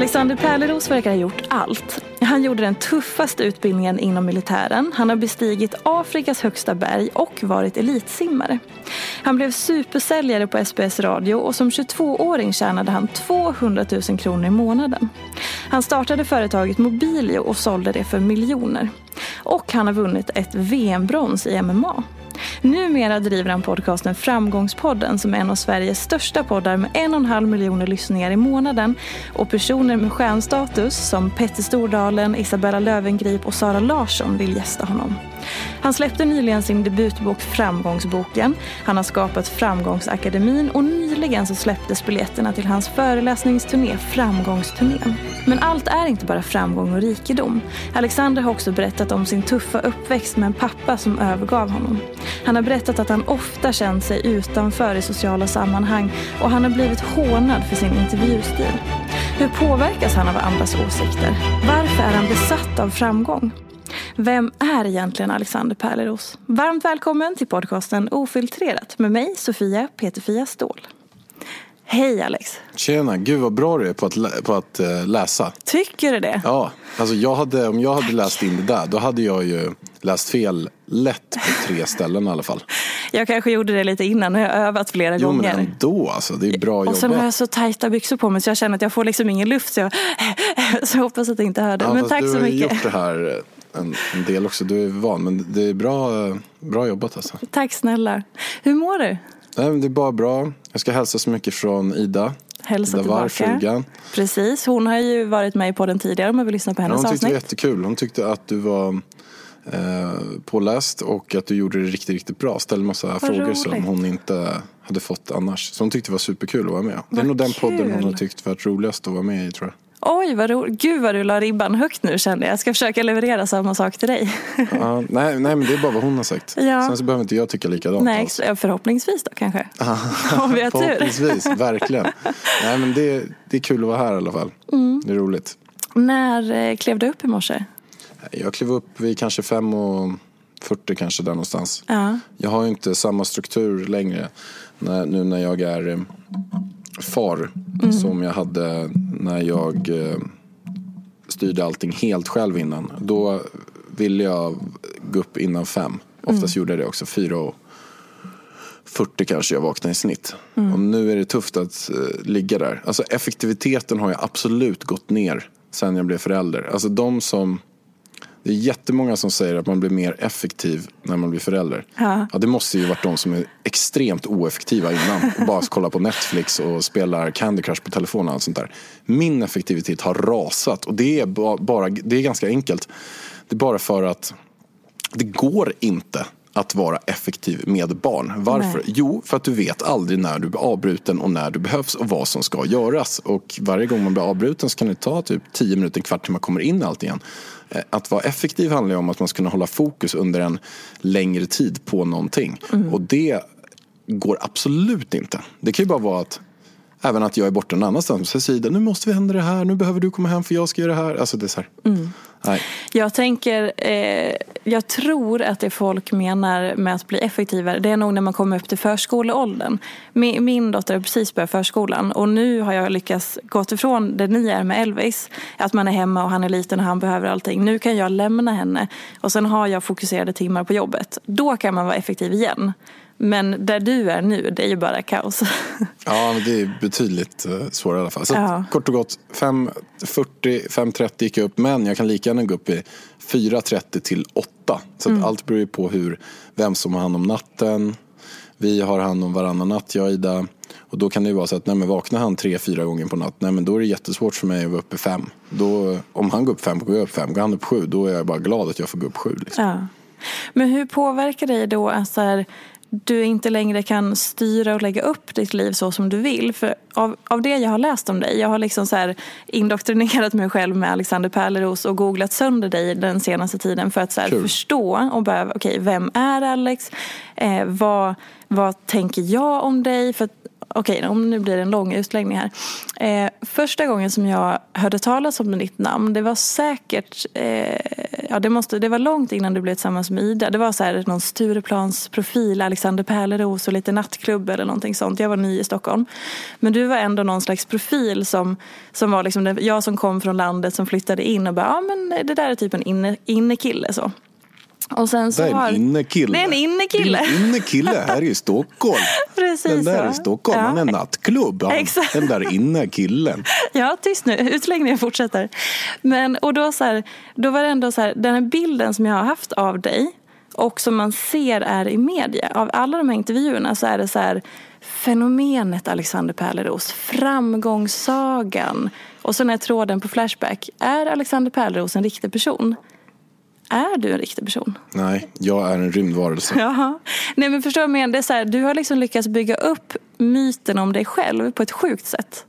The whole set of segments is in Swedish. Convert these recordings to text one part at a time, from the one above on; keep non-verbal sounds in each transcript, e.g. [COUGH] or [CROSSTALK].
Alexander Pärleros verkar ha gjort allt. Han gjorde den tuffaste utbildningen inom militären. Han har bestigit Afrikas högsta berg och varit elitsimmare. Han blev supersäljare på SBS radio och som 22-åring tjänade han 200 000 kronor i månaden. Han startade företaget Mobilio och sålde det för miljoner. Och han har vunnit ett VM-brons i MMA. Numera driver han podcasten Framgångspodden som är en av Sveriges största poddar med en och en halv miljoner lyssningar i månaden. Och personer med stjärnstatus som Petter Stordalen, Isabella Lövengrip och Sara Larsson vill gästa honom. Han släppte nyligen sin debutbok Framgångsboken. Han har skapat Framgångsakademin och nyligen så släpptes biljetterna till hans föreläsningsturné Framgångsturnén. Men allt är inte bara framgång och rikedom. Alexander har också berättat om sin tuffa uppväxt med en pappa som övergav honom. Han har berättat att han ofta känt sig utanför i sociala sammanhang och han har blivit hånad för sin intervjustil. Hur påverkas han av andras åsikter? Varför är han besatt av framgång? Vem är egentligen Alexander Pärleros? Varmt välkommen till podcasten Ofiltrerat med mig, Sofia Peterfia Ståhl. Hej Alex! Tjena, gud vad bra du är på att, på att eh, läsa. Tycker du det? Ja, alltså jag hade, om jag hade läst in det där, då hade jag ju läst fel lätt på tre [LAUGHS] ställen i alla fall. Jag kanske gjorde det lite innan, nu har jag övat flera Jo men gånger. ändå alltså, det är bra Och sen har jobbat. jag så tajta byxor på mig så jag känner att jag får liksom ingen luft. Så jag, [LAUGHS] så hoppas att jag inte hörde. Ja, men tack du så har ju mycket. gjort det här eh, en, en del också, du är van. Men det är bra, bra jobbat alltså. Tack snälla. Hur mår du? Nej, det är bara bra. Jag ska hälsa så mycket från Ida. Hälsa Ida tillbaka. frugan. Precis, hon har ju varit med i podden tidigare om man vill lyssna på Ja, hennes hon tyckte det var avsnitt. jättekul. Hon tyckte att du var eh, påläst och att du gjorde det riktigt, riktigt bra. Ställde massa frågor som roligt. hon inte hade fått annars. Så hon tyckte det var superkul att vara med. Det är Vad nog den podden hon har tyckt varit roligast att vara med i tror jag. Oj, vad roligt. Gud vad du la ribban högt nu kände jag. Jag ska försöka leverera samma sak till dig. [LAUGHS] Ja, nej, nej men det är bara vad hon har sagt. Ja. Sen så behöver inte jag tycka likadant Nej, alls. ja, förhoppningsvis då kanske. [LAUGHS] Om vi har tur. Förhoppningsvis, verkligen. Nej men det, det är kul att vara här i alla fall. Mm. Det är roligt. När eh, klev du upp i morse? Jag klev upp vid kanske 5 och 40 kanske där någonstans. Ja. Jag har ju inte samma struktur längre när, nu när jag är far som jag hade när jag eh, styrde allting helt själv innan. Då ville jag gå upp innan fem. Oftast gjorde jag det också. Fyra och 40 kanske jag vaknade i snitt. Och nu är det tufft att eh, ligga där. Alltså effektiviteten har ju absolut gått ner sen jag blev förälder. Alltså de som det är jättemånga som säger att man blir mer effektiv när man blir förälder. Ja. det måste ju varit de som är extremt oeffektiva innan. Och bara kollar på Netflix och spelar Candy Crush på telefonen och allt sånt där. Min effektivitet har rasat och det är ba- bara, det är ganska enkelt. Det är bara för att det går inte att vara effektiv med barn. Varför? Nej. Jo, för att du vet aldrig när du blir avbruten och när du behövs och vad som ska göras. Och varje gång man blir avbruten så kan det ta typ 10 minuter, en kvart till man kommer in i allt igen. Eh, Att vara effektiv handlar ju om att man ska kunna hålla fokus under en längre tid på någonting. Och det går absolut inte. Det kan ju bara vara att Även att jag är borta någon annanstans. Ida, nu måste vi hända det här, nu behöver du komma hem för jag ska göra det här. Alltså det är så här. Nej. Jag tänker, eh, jag tror att det folk menar med att bli effektivare, det är nog när man kommer upp till förskoleåldern. Min, min dotter har precis börjat förskolan och nu har jag lyckats gå ifrån det ni är med Elvis. Att man är hemma och han är liten och han behöver allting. Nu kan jag lämna henne och sen har jag fokuserade timmar på jobbet. Då kan man vara effektiv igen. Men där du är nu, det är ju bara kaos. [LAUGHS] Ja, det är betydligt eh, svårare i alla fall. Så Ja. kort och gott, 5.40, 5.30 gick jag upp. Men jag kan lika gärna gå upp i 4.30 till 8. Så att allt beror ju på hur, vem som har hand om natten. Vi har hand om varannan natt, jag och Ida. Och då kan det ju vara så att nej, men vaknar han tre, fyra gånger på natt, nej, men då är det jättesvårt för mig att vara uppe fem. Då, om han går upp fem, går jag upp fem. Går han upp sju, då är jag bara glad att jag får gå upp sju. Liksom. Ja. Men hur påverkar dig då att så här, du inte längre kan styra och lägga upp ditt liv så som du vill? För av, av det jag har läst om dig, jag har liksom så här indoktrinerat mig själv med Alexander Pärleros och googlat sönder dig den senaste tiden för att så Kul. förstå och bara, okej, vem är Alex? Eh, vad, vad tänker jag om dig? För Okej, om nu blir det en lång utläggning här. Eh, första gången som jag hörde talas om ditt namn, det var säkert, eh, ja det, måste, det var långt innan du blev tillsammans med Ida. Det var så här någon Stureplansprofil, Alexander Pärleros och lite nattklubb eller någonting sånt. Jag var ny i Stockholm. Men du var ändå någon slags profil som, som var liksom, jag som kom från landet som flyttade in och bara, ja men det där är typ en inne, innekille så. Och sen så Det är har- en innekille. Det är en innekille. En innekille här i Stockholm. [LAUGHS] Precis Den där så. i Stockholm, Ja. han är nattklubb. Han, Exakt. Den där innekillen. [LAUGHS] Ja, tyst nu. Utläggningen fortsätter. Men, och då, så här, då var det ändå så här, den här bilden som jag har haft av dig och som man ser är i media. Av alla de här intervjuerna så är det så här fenomenet Alexander Pärleros, framgångssagan. Och sen är tråden på Flashback. Är Alexander Pärleros en riktig person? Är du en riktig person? Nej, jag är en rymdvarelse. [LAUGHS] Jaha. Nej men förstår du vad jag menar? Det är så här, du har liksom lyckats bygga upp myten om dig själv på ett sjukt sätt.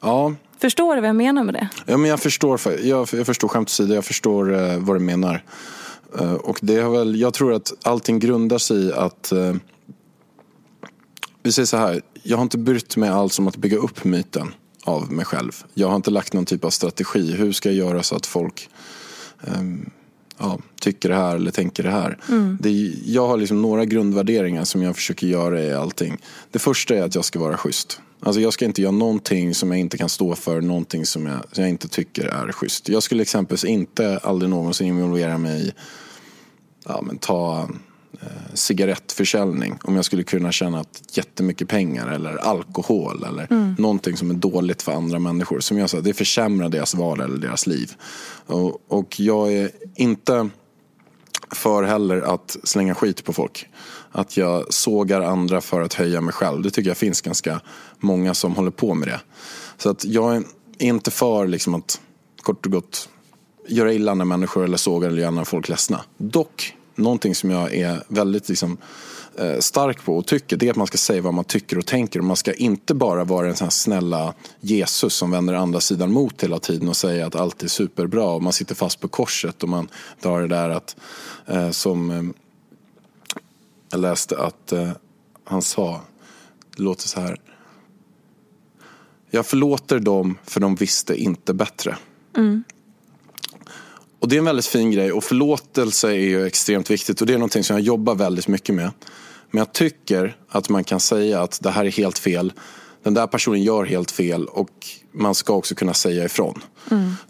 Ja, Förstår du vad jag menar med det? ja men jag förstår, för- jag, jag förstår skämt åsido, jag förstår eh, vad du menar. Eh, och det har väl, jag tror att allting grundar sig i att eh, vi säger så här, jag har inte brytt mig alls om att bygga upp myten av mig själv. Jag har inte lagt någon typ av strategi. Hur ska jag göra så att folk ehm, ja, tycker det här eller tänker det här. Det, är- jag har liksom några grundvärderingar som jag försöker göra i allting. Det första är att jag ska vara schysst. Alltså jag ska inte göra någonting som jag inte kan stå för, någonting som jag, som jag inte tycker är schysst. Jag skulle exempelvis inte aldrig någonsin involvera mig i ja, men ta cigarettförsäljning om jag skulle kunna tjäna jättemycket pengar eller alkohol eller någonting som är dåligt för andra människor. Som jag sa, det försämrar deras vardag eller deras liv. Och, och jag är inte för heller att slänga skit på folk. Att jag sågar andra för att höja mig själv. Det tycker jag finns ganska många som håller på med det. Så att jag är inte för liksom att kort och gott göra illa när människor eller sågar eller göra folk ledsna. Dock, någonting som jag är väldigt liksom, eh, stark på och tycker det är att man ska säga vad man tycker och tänker. Man ska inte bara vara den sån här snälla Jesus som vänder andra sidan mot hela tiden och säger att allt är superbra och man sitter fast på korset och man drar det där att eh, som eh, jag läste att han sa, det låter så här. Jag förlåter dem för de visste inte bättre. Mm. Och det är en väldigt fin grej och förlåtelse är ju extremt viktigt och det är någonting som jag jobbar väldigt mycket med. Men jag tycker att man kan säga att det här är helt fel. Den där personen gör helt fel och man ska också kunna säga ifrån.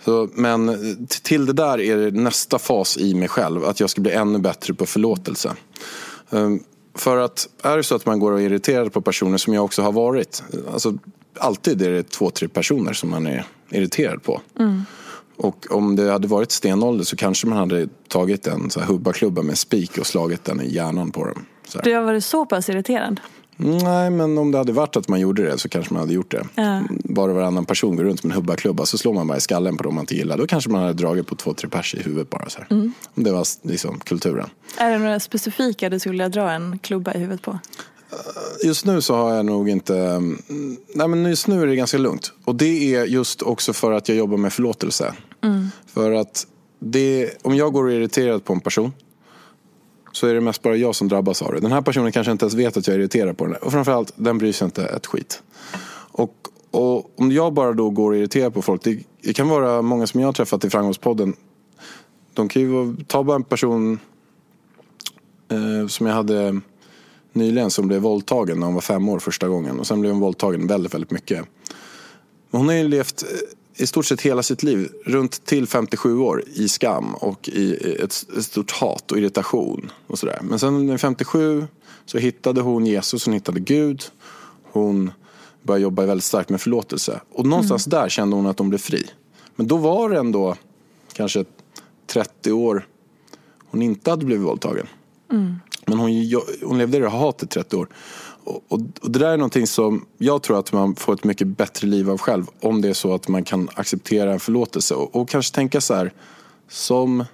Så, men till det där är det nästa fas i mig själv, att jag ska bli ännu bättre på förlåtelse. Ehm, För att är det så att man går och är irriterad på personer som jag också har varit. Alltså, alltid är det två, tre personer som man är irriterad på. Och om det hade varit stenålder så kanske man hade tagit en så här hubbaklubba med spik och slagit den i hjärnan på dem. Så här. Du har varit så pass irriterad. Nej, men om det hade varit att man gjorde det så kanske man hade gjort det. Ja. Bara varannan person går runt med en hubbaklubba så slår man bara i skallen på dem man inte gillar. Då kanske man hade dragit på två, tre pers i huvudet bara. Så. Mm. Om det var liksom kulturen. Är det några specifika du skulle vilja dra en klubba i huvudet på? Just nu så har jag nog inte... mm, Nej men just nu är det ganska lugnt. Och det är just också för att jag jobbar med förlåtelse. För att det, om jag går och är irriterad på en person så är det mest bara jag som drabbas av det. Den här personen kanske inte ens vet att jag är irriterad på den. Och framförallt, den bryr sig inte ett skit. Och, och om jag bara då går och irriterar på folk. Det, det kan vara många som jag har träffat i Framgångspodden. De kan ju ta bara en person eh, som jag hade nyligen som blev våldtagen när hon var fem år första gången. Och sen blev hon våldtagen väldigt, väldigt mycket. Men hon har ju levt eh, i stort sett hela sitt liv, runt till 57 år, i skam och i ett, ett stort hat och irritation. och sådär. Men sen när 57 så hittade hon Jesus, hon hittade Gud. Hon började jobba väldigt starkt med förlåtelse. Och någonstans där kände hon att hon blev fri. Men då var det ändå kanske 30 år hon inte hade blivit våldtagen. Mm. Men hon, hon levde i det här hatet i 30 år. Och, och, och det där är någonting som jag tror att man får ett mycket bättre liv av själv. Om det är så att man kan acceptera en förlåtelse. Och, och kanske tänka så här. Som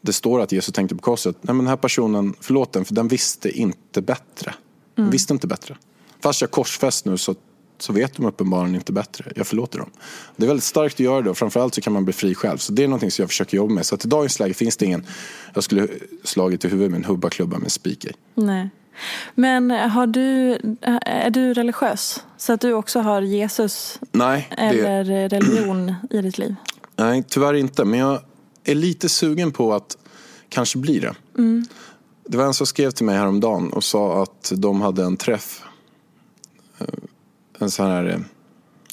det står att Jesus tänkte på korset. Nej men den här personen, förlåt den för den visste inte bättre. Den visste inte bättre. Fast jag korsfäst nu så, så vet de uppenbarligen inte bättre. Jag förlåter dem. Det är väldigt starkt att göra det och framförallt så kan man bli fri själv. Så det är någonting som jag försöker jobba med. Så att i dagens läge finns det ingen, jag skulle slagit i huvudet med en hubbaklubba med spik i. Nej. Men har du, är du religiös? Så att du också har Jesus Nej, det, eller religion i ditt liv? nej, tyvärr inte. Men jag är lite sugen på att kanske bli det. Det var en som skrev till mig häromdagen och sa att de hade en träff. En sån här eh,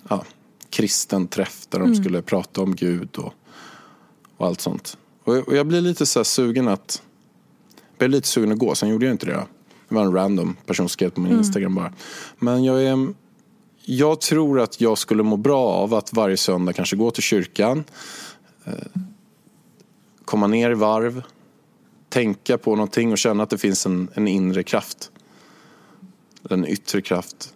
ja, kristen träff där de skulle prata om Gud och, och allt sånt. Och jag, och jag blir lite så sugen att jag blev lite sugen att gå, sen gjorde jag inte det. Då. Det var en random person som skrev på min Instagram bara. Men jag är jag tror att jag skulle må bra av att varje söndag kanske gå till kyrkan. eh, Komma ner i varv. Tänka på någonting och känna att det finns en, en inre kraft. En yttre kraft.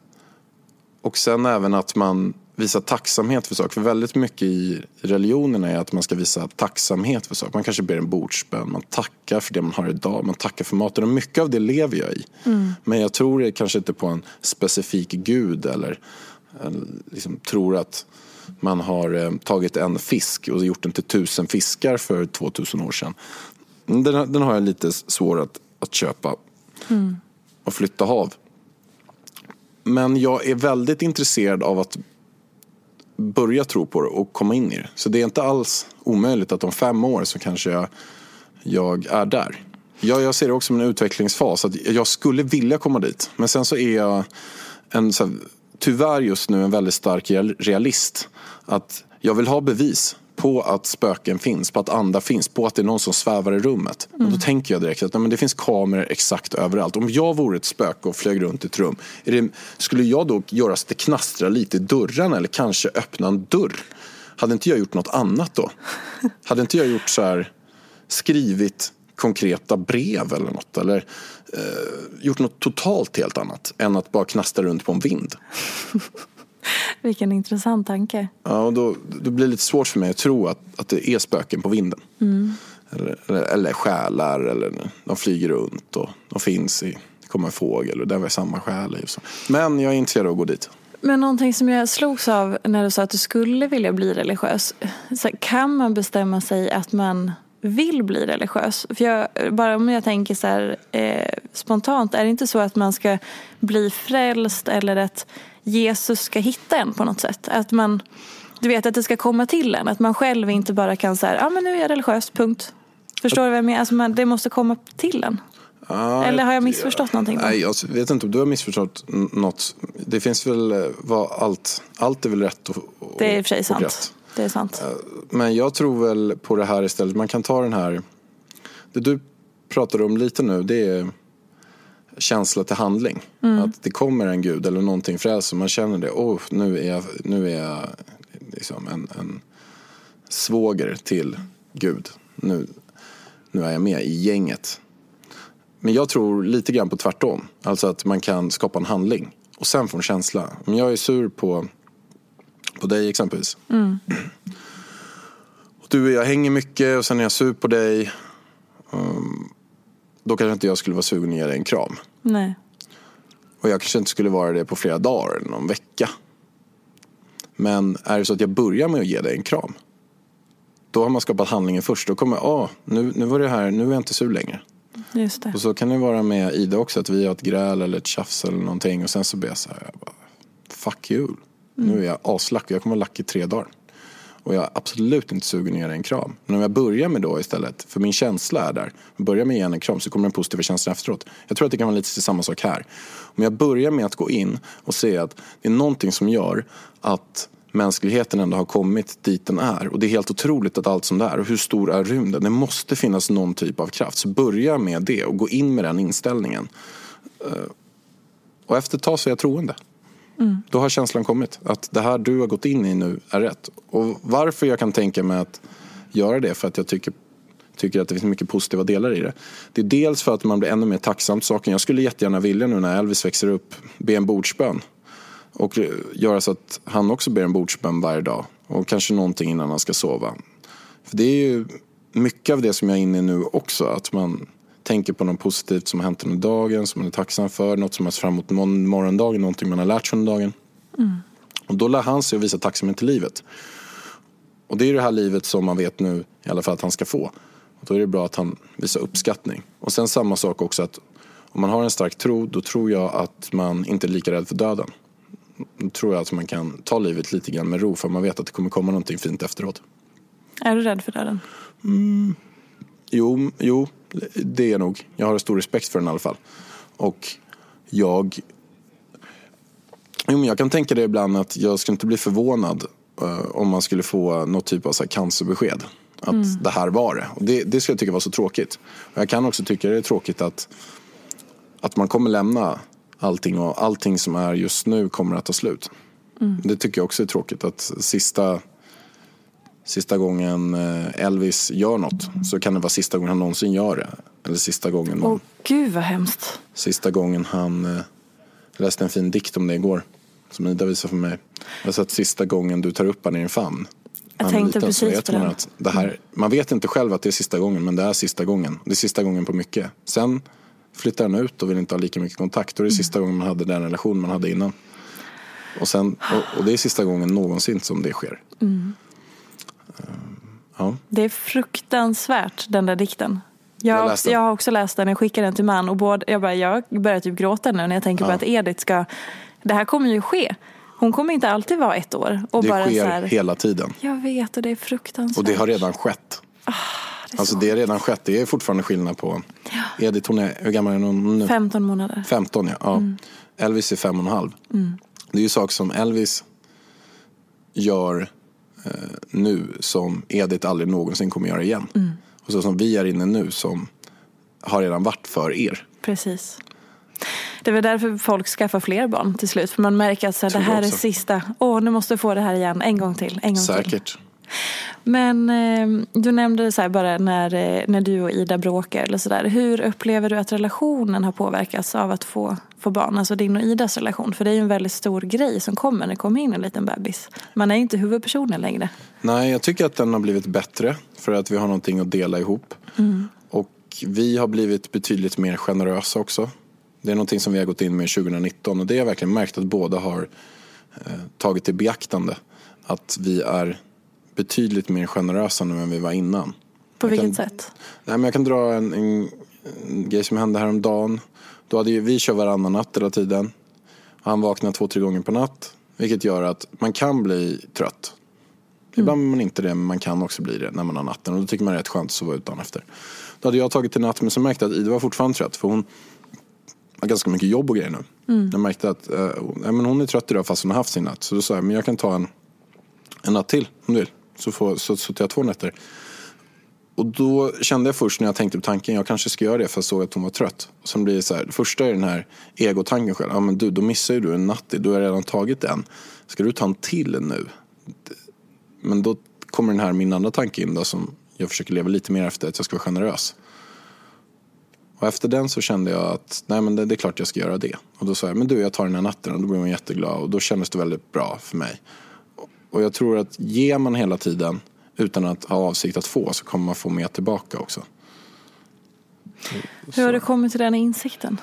Och sen även att man visar tacksamhet för saker. För väldigt mycket i religionen är att man ska visa tacksamhet för saker. Man kanske ber en bordsbön, man tackar för det man har idag, man tackar för maten. Och mycket av det lever jag i. Men jag tror det kanske inte på en specifik gud eller eller liksom tror att man har eh, tagit en fisk och gjort den till tusen fiskar för 2000 år sedan. Den, den har jag lite svår att, att köpa och flytta hav. Men jag är väldigt intresserad av att börja tro på det och komma in i det. Så det är inte alls omöjligt att om fem år så kanske jag, jag är där. Jag, jag ser det också som en utvecklingsfas. Att jag skulle vilja komma dit. Men sen så är jag en, så här, tyvärr just nu en väldigt stark realist. Att jag vill ha bevis på att spöken finns, på att andar finns, på att det är någon som svävar i rummet. Och då tänker jag direkt att nej, men det finns kameror exakt överallt. Om jag vore ett spöke och flög runt i ett rum, det, skulle jag då göra så att det knastrar lite i dörrarna eller kanske öppna en dörr? Hade inte jag gjort något annat då? Hade inte jag gjort så här, skrivit konkreta brev eller något? Eller eh, gjort något totalt helt annat än att bara knastra runt på en vind? [LAUGHS] Vilken intressant tanke. Ja, och då, då blir det lite svårt för mig att tro att, att det är spöken på vinden. Eller, eller, eller själar, eller de flyger runt och de finns i, det kommer en fågel och den var samma själ i. Men jag är intresserad av att gå dit. Men någonting som jag slogs av när du sa att du skulle vilja bli religiös. Så kan man bestämma sig att man vill bli religiös? För jag, bara om jag tänker så här, eh, spontant, är det inte så att man ska bli frälst eller att Jesus ska hitta en på något sätt? Att man, du vet att det ska komma till en, att man själv inte bara kan säga, ja ah, men nu är jag religiös, punkt. Förstår du vad jag menar? Alltså man, det måste komma till en. Ja, Eller har jag missförstått någonting? Då? Nej, jag vet inte om du har missförstått något. Det finns väl eh, vad allt, allt är väl rätt och, och Det är i och för sig sant. rätt. Det är sant. Men jag tror väl på det här istället. Man kan ta den här. Det du pratade om lite nu det är känsla till handling. Att det kommer en gud eller någonting och man känner det. Oh, nu är jag, nu är jag liksom en, en svåger till Gud. Nu, nu är jag med i gänget. men jag tror lite grann på tvärtom. Alltså att man kan skapa en handling och sen få en känsla. Om jag är sur på, på dig exempelvis. Mm. Och du och jag hänger mycket och sen är jag sur på dig. Um, då kanske inte jag skulle vara sugen att ge dig en kram. Nej. Och jag kanske inte skulle vara det på flera dagar eller någon vecka. Men är det så att jag börjar med att ge dig en kram. Då har man skapat handlingen först. Då kommer, ah, nu, nu var det här, nu är jag inte sur längre. Just det. Och så kan det vara med Ida också, att vi har ett gräl eller ett tjafs eller någonting. Och sen så blir jag så här, jag bara, fuck you. Nu är jag aslack och jag kommer vara lack i tre dagar. Och jag är absolut inte sugen att ge dig en kram. Men om jag börjar med då istället, för min känsla är där. Börjar med att ge en kram så kommer den positiva känslan efteråt. Jag tror att det kan vara lite samma sak här. Om jag börjar med att gå in och se att det är någonting som gör att mänskligheten ändå har kommit dit den är. Och det är helt otroligt att allt som det är. Och hur stor är rymden? Det måste finnas någon typ av kraft. Så börja med det och gå in med den inställningen. Eh, och efter ett tag så är jag troende. Mm. Då har känslan kommit att det här du har gått in i nu är rätt. Och varför jag kan tänka mig att göra det för att jag tycker, tycker att det finns mycket positiva delar i det. Det är dels för att man blir ännu mer tacksam till saken. Jag skulle jättegärna vilja nu när Elvis växer upp be en bordsbön. Och göra så att han också ber en bordsbön varje dag. Och kanske någonting innan han ska sova. För det är ju mycket av det som jag är inne i nu också. Att man tänker på något positivt som har hänt under dagen, som man är tacksam för. Något som man ser fram emot mor- morgondagen, någonting man har lärt sig under dagen. Och då lär han sig att visa tacksamhet till livet. Och det är det här livet som man vet nu i alla fall att han ska få. Och då är det bra att han visar uppskattning. Och sen samma sak också att om man har en stark tro då tror jag att man inte är lika rädd för döden. Då tror jag att man kan ta livet lite grann med ro för man vet att det kommer komma någonting fint efteråt. Är du rädd för döden? Jo, jo, det är jag nog. Jag har stor respekt för den i alla fall. Och jag... Jo, men jag kan tänka det ibland att jag skulle inte bli förvånad eh, om man skulle få något typ av så här cancerbesked. Att det här var det. Och det. Det skulle jag tycka var så tråkigt. Och jag kan också tycka det är tråkigt att, att man kommer lämna allting och allting som är just nu kommer att ta slut. Det tycker jag också är tråkigt att sista Sista gången eh, Elvis gör något så kan det vara sista gången han någonsin gör det. Eller sista gången, man, Åh gud vad hemskt. sista gången han eh, jag läste en fin dikt om det igår. Som Ida visade för mig. Sa att sista gången du tar upp han i din famn. Jag Han tänkte liten, precis vet på man att det här, Man vet inte själv att det är sista gången men det är sista gången. Det är sista gången på mycket. Sen flyttar han ut och vill inte ha lika mycket kontakt. Då är det Mm. sista gången man hade den relation man hade innan. Och, sen, och, och det är sista gången någonsin som det sker. Mm. Ja. Det är fruktansvärt den där dikten. Jag Jag, jag, har också läst den, jag skickade den till man och både, jag, bara, jag börjar typ gråta nu när jag tänker på Ja. att Edith ska, det här kommer ju ske. Hon kommer inte alltid vara ett år. Och Det bara sker så här, hela tiden. Jag vet och det är fruktansvärt. Och det har redan skett. det är Alltså så det har redan skett. Det är fortfarande skillnad på Edith, hon är, hur gammal är hon nu? 15 månader. 15 ja. ja. Elvis är fem och en halv. Det är ju saker som Elvis gör nu som Edith aldrig någonsin kommer göra igen. Och så som vi är inne nu som har redan varit för er. Precis. Det är väl därför folk skaffar fler barn till slut. För man märker att så här, det här är sista. Åh, nu måste jag få det här igen. En gång till. En gång till. Men eh, du nämnde så här bara när, eh, när du och Ida bråkar eller sådär. Hur upplever du att relationen har påverkats av att få, få barn? Alltså din och Idas relation. För det är ju en väldigt stor grej som kommer när det kommer in en liten bebis. Man är ju inte huvudpersonen längre. Nej, jag tycker att den har blivit bättre för att vi har någonting att dela ihop. Och vi har blivit betydligt mer generösa också. Det är någonting som vi har gått in med 2019 och det har jag verkligen märkt att båda har eh, tagit i beaktande. Att vi är betydligt mer generösa nu än vi var innan. På Jag vilket kan- sätt? Nej, men jag kan dra en, en, en grej som hände häromdagen. Då hade ju, vi kör varannan natt hela tiden. Han vaknar två, tre gånger per natt. Vilket gör att man kan bli trött. Ibland är man inte det, men man kan också bli det när man har natten. Och då tycker man det är rätt skönt att sova ut dagen efter. Då hade jag tagit till natt, men så märkte jag att Ida var fortfarande trött. För hon har ganska mycket jobb och grejer nu. Jag märkte att eh, men hon är trött idag fast hon har haft sin natt. Så då sa jag, men jag kan ta en, en natt till om du vill. Så, får, så, så jag två nätter. Och då kände jag först när jag tänkte på tanken, jag kanske ska göra det för jag såg att hon var trött. Och Sen blir det så här, det första är den här egotanken själv. Ja men du, då missar ju du en natt, du har redan tagit en. Ska du ta en till nu? Men då kommer den här min andra tanke in då som jag försöker leva lite mer efter, att jag ska vara generös. Och efter den så kände jag att nej men det, det, är klart jag ska göra det. Och då sa jag, men du jag tar den här natten och då blev hon jätteglad och då kändes det väldigt bra för mig. Och jag tror att ger man hela tiden utan att ha avsikt att få så kommer man få mer tillbaka också. Hur har du kommit till den insikten?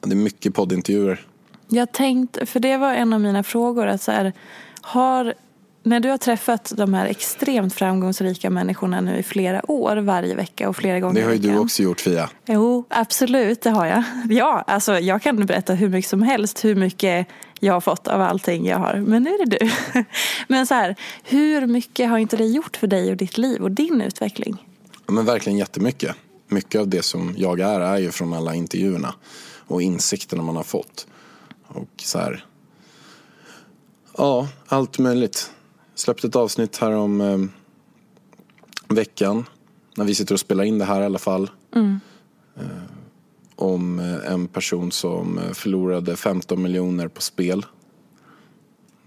Det är mycket poddintervjuer. Jag tänkte, för det var en av mina frågor, att så här, har när du har träffat de här extremt framgångsrika människorna nu i flera år varje vecka och flera gånger Det har ju du också gjort Fia. Jo, absolut, det har jag. Ja, alltså jag kan berätta hur mycket som helst hur mycket jag har fått av allting jag har. Men nu är det du. [LAUGHS] Men så här, hur mycket har inte det gjort för dig och ditt liv och din utveckling? Ja, men verkligen jättemycket. Mycket av det som jag är, är ju från alla intervjuerna och insikterna man har fått. Och så här, ja, allt möjligt släppte ett avsnitt här om eh, veckan. När vi sitter och spelar in det här i alla fall. Mm. Eh, om eh, en person som eh, förlorade 15 miljoner på spel.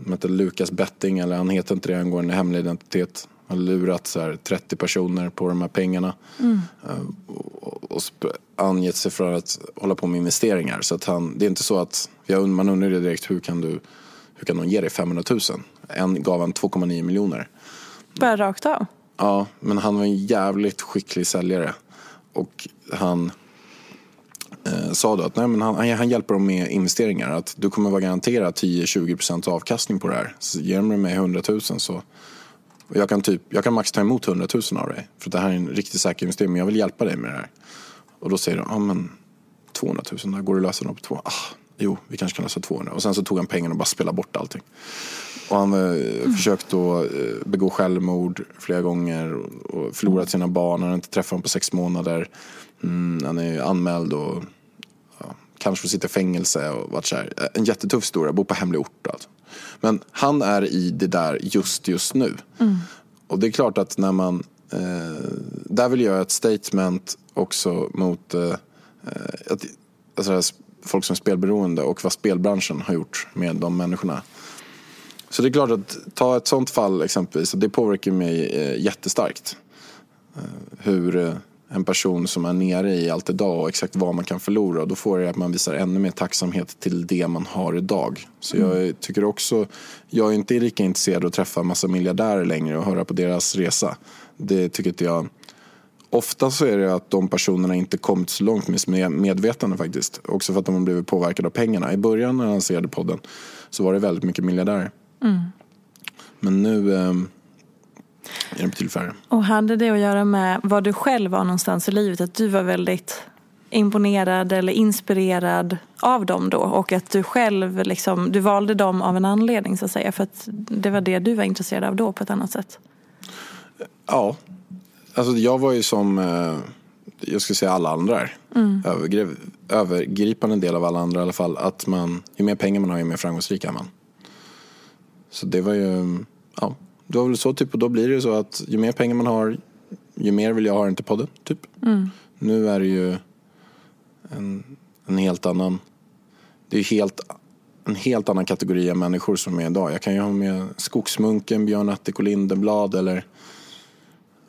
Han heter Lukas Betting, eller han heter inte det, han går en hemlig identitet. Han har lurat så här 30 personer på de här pengarna. Mm. Eh, och, och angett sig för att hålla på med investeringar. Så att han, det är inte så att, man undrar direkt hur kan du hur kan någon ge dig 500 000? En gav han 2,9 miljoner. Bara rakt av? Ja, men han var en jävligt skicklig säljare. Och han eh, sa då att nej, men han, han hjälper dem med investeringar. Att du kommer vara garanterad 10-20% avkastning på det här. Så ger du mig 100 000 så jag kan, typ, jag kan max ta emot 100 000 av dig. För det här är en riktigt säker investering men jag vill hjälpa dig med det här. Och då säger de, ja men 200 000, där går det att lösa dem på två. Ah, jo, vi kanske kan lösa 200. Och sen så tog han pengarna och bara spelade bort allting. Och han eh, mm. försökte då eh, begå självmord flera gånger och förlorat sina barn. Han har inte träffat dem på sex månader. Mm, han är anmäld och ja, kanske får sitta i fängelse och varit så här. Eh, en jättetuff historia, bor på hemlig ort alltså. Men han är i det där just just nu. Mm. Och det är klart att när man eh, där vill jag göra ett statement också mot eh, att, alltså, folk som är spelberoende och vad spelbranschen har gjort med de människorna. Så det är klart att ta ett sånt fall exempelvis, det påverkar mig eh, jättestarkt. Eh, hur eh, en person som är nere i allt idag och exakt vad man kan förlora. Då får det att man visar ännu mer tacksamhet till det man har idag. Så jag mm. tycker också, jag är inte lika intresserad av att träffa massa miljardärer längre och höra på deras resa. Det tycker inte jag Ofta så är det att de personerna inte kommit så långt med sitt medvetande faktiskt. Också för att de har blivit påverkade av pengarna. I början när jag lanserade podden så var det väldigt mycket miljardärer. Mm. Men nu är det betydligt färre. Och hade det att göra med var du själv var någonstans i livet? Att du var väldigt imponerad eller inspirerad av dem då och att du själv liksom, du valde dem av en anledning så att säga för att det var det du var intresserad av då på ett annat sätt? Ja, Alltså jag var ju som, eh, jag skulle säga alla andra är. Mm. övergripande del av alla andra i alla fall. Att man, ju mer pengar man har ju mer framgångsrik är man. Så det var ju, ja. Det var väl så typ och då blir det ju så att ju mer pengar man har ju mer vill jag ha den till podden typ. Mm. Nu är det ju en, en helt annan, det är helt en helt annan kategori av människor som är idag. Jag kan ju ha med Skogsmunken, Björn Attic och Lindeblad eller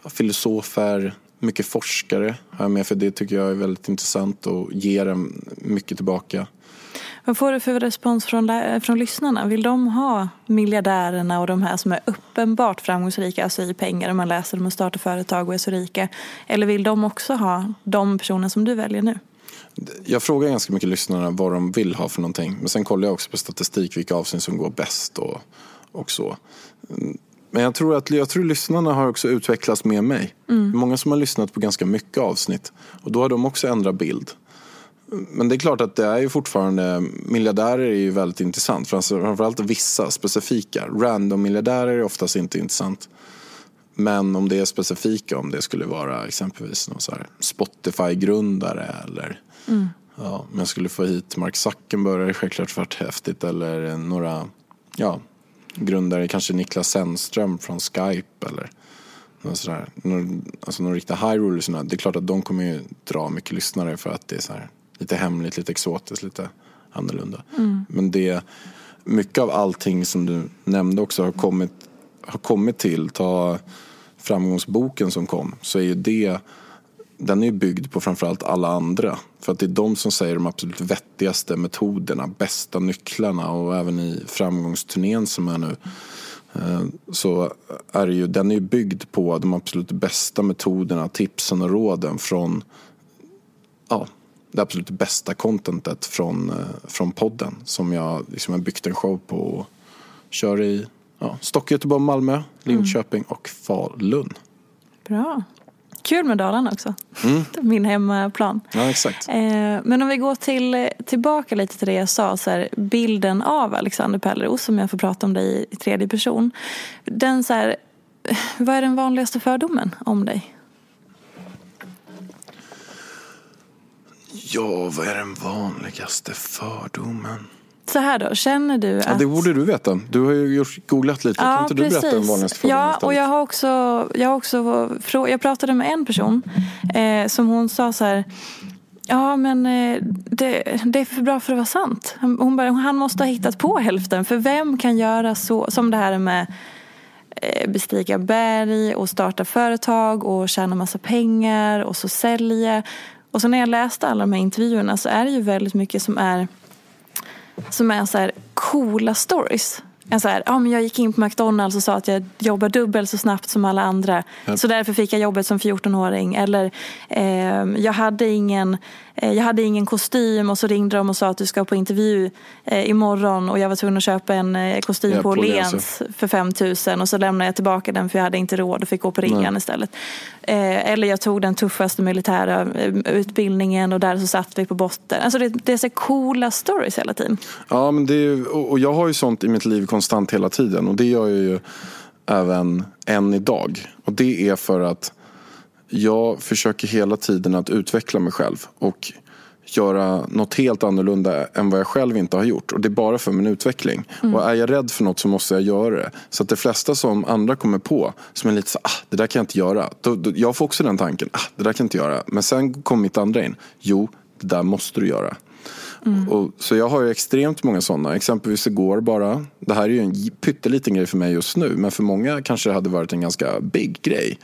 filosofer, mycket forskare har jag med för det tycker jag är väldigt intressant och ger mycket tillbaka. Vad får du för respons från, från lyssnarna? Vill de ha miljardärerna och de här som är uppenbart framgångsrika, alltså i pengar, om man läser om att starta företag och är så rika? Eller vill de också ha de personer som du väljer nu? Jag frågar ganska mycket lyssnarna vad de vill ha för någonting. Men sen kollar jag också på statistik vilka avsnitt som går bäst och, och så. Men jag tror att jag tror lyssnarna har också utvecklats med mig. Mm. Många som har lyssnat på ganska mycket avsnitt. Och då har de också ändrat bild. Men det är klart att det är ju fortfarande, miljardärer är ju väldigt intressant. Framförallt vissa specifika. Random miljardärer är oftast inte intressant. Men om det är specifika, om det skulle vara exempelvis någon Spotify-grundare eller mm. ja, om jag skulle få hit Mark Zuckerberg det självklart varit häftigt eller några ja, grundare, kanske Niklas Sennström från Skype eller någon sådär, någon, alltså någon riktig high roller. Det är klart att de kommer ju dra mycket lyssnare för att det är så här, lite hemligt, lite exotiskt, lite annorlunda. Mm. Men det, mycket av allting som du nämnde också har kommit, har kommit till, ta framgångsboken som kom, så är ju det den är ju byggd på framförallt alla andra. För att det är de som säger de absolut vettigaste metoderna, bästa nycklarna och även i framgångsturnén som är nu eh, så är ju, den är ju byggd på de absolut bästa metoderna, tipsen och råden från ja, det absolut bästa contentet från, eh, från podden som jag liksom har byggt en show på och kör i ja, Stockholm, Göteborg, Malmö, Linköping och Falun. Bra. Kul med Dalarna också. Mm. [LAUGHS] Min hemmaplan. Ja, exakt. Eh, men om vi går till, tillbaka lite till det jag sa, så här, bilden av Alexander Pärleros som jag får prata om dig i tredje person. Den så här, [LAUGHS] vad är den vanligaste fördomen om dig? Ja, vad är den vanligaste fördomen? Så här då, känner du att... Ja, det borde du veta. Du har ju googlat lite. kan inte du berätta den vanligaste fördomen Ja, istället? och jag har också, jag har också jag pratade med en person eh, som hon sa så här Ja men eh, det, det, är för bra för att vara sant. Hon bara, han måste ha hittat på hälften. För vem kan göra så, som det här med eh, bestiga berg och starta företag och tjäna massa pengar och så sälja. Och sen när jag läste alla de här intervjuerna så är det ju väldigt mycket som är som är så här coola stories. En så här, ja, men jag gick in på McDonalds och sa att jag jobbar dubbelt så snabbt som alla andra. Ja. Så därför fick jag jobbet som 14-åring. Eller eh, jag, hade ingen, eh, jag hade ingen kostym och så ringde de och sa att du ska på intervju eh, imorgon. Och jag var tvungen att köpa en eh, kostym Ja, på Åhléns, för 5 000. Och så lämnade jag tillbaka den för jag hade inte råd och fick gå på ringan istället. Eh, eller jag tog den tuffaste militära eh, utbildningen och där så satt vi på botten. Alltså det, det är så coola stories hela tiden. Ja, men det är, och jag har ju sånt i mitt liv konstant hela tiden. Och det gör jag ju även än idag. Och det är för att jag försöker hela tiden att utveckla mig själv. Och göra något helt annorlunda än vad jag själv inte har gjort. Och det är bara för min utveckling. Och är jag rädd för något så måste jag göra det. Så att det flesta som andra kommer på, som är lite så ah, det där kan jag inte göra. Då, då, jag får också den tanken, ah, det där kan jag inte göra. Men sen kom mitt andra in, jo, det där måste du göra. Och, så jag har ju extremt många sådana. Exempelvis igår bara. Det här är ju en pytteliten grej för mig just nu. Men för många kanske det hade varit en ganska big grej.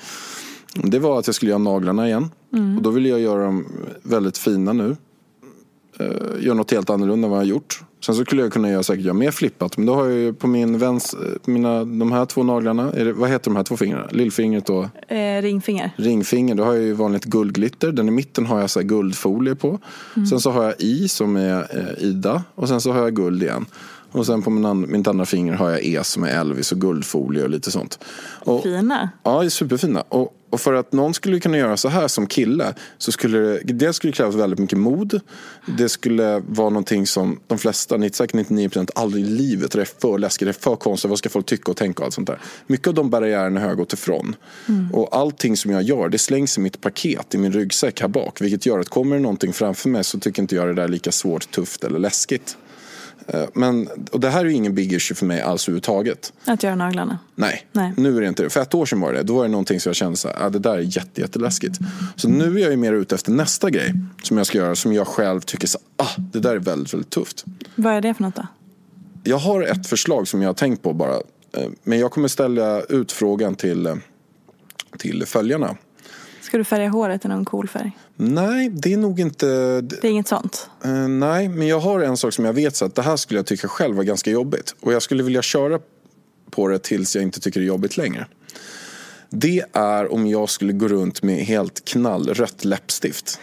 Det var att jag skulle göra naglarna igen. Och då ville jag göra dem väldigt fina nu. Uh, göra något helt annorlunda än vad jag har gjort. Sen så skulle jag kunna göra säkert göra mer flippat. Men då har jag ju på min väns, mina, de här två naglarna. Är det, vad heter de här två fingrarna? Lillfingret och Eh, ringfinger. ringfinger, då har jag ju vanligt guldglitter. Den i mitten har jag så guldfolie på. Sen så har jag i som är eh, Ida och sen så har jag guld igen. Och sen på min an- mitt andra finger har jag E som är Elvis och guldfolie och lite sånt. Och, Fina. Ja, superfina. Och, och för att någon skulle kunna göra så här som kille så skulle det, det skulle krävas väldigt mycket mod. Det skulle vara någonting som de flesta, 90, säkert 99% aldrig i livet, det är för läskigt, det är för konstigt, vad ska folk tycka och tänka och allt sånt där. Mycket av de barriärerna har jag gått ifrån. Och allting som jag gör, det slängs i mitt paket, i min ryggsäck här bak. Vilket gör att kommer det någonting framför mig så tycker inte jag det där är lika svårt, tufft eller läskigt. Eh, Men, och det här är ju ingen big issue för mig alls överhuvudtaget. Att göra naglarna. Nej, Nej. nu är det inte det. För ett år sedan var det Då var det någonting som jag kände så här, ah, det där är jätte, jätteläskigt. Så nu är jag ju mer ute efter nästa grej som jag ska göra som jag själv tycker så ah, det där är väldigt, väldigt tufft. Vad är det för något då? Jag har ett förslag som jag har tänkt på bara. eh, Men jag kommer ställa ut frågan till, eh, till följarna. Ska du färga håret i någon cool färg? Nej, det är nog inte... Det är inget sånt? Eh, nej, men jag har en sak som jag vet så att det här skulle jag tycka själv var ganska jobbigt. Och jag skulle vilja köra på det tills jag inte tycker det är jobbigt längre. Det är om jag skulle gå runt med helt knallrött läppstift.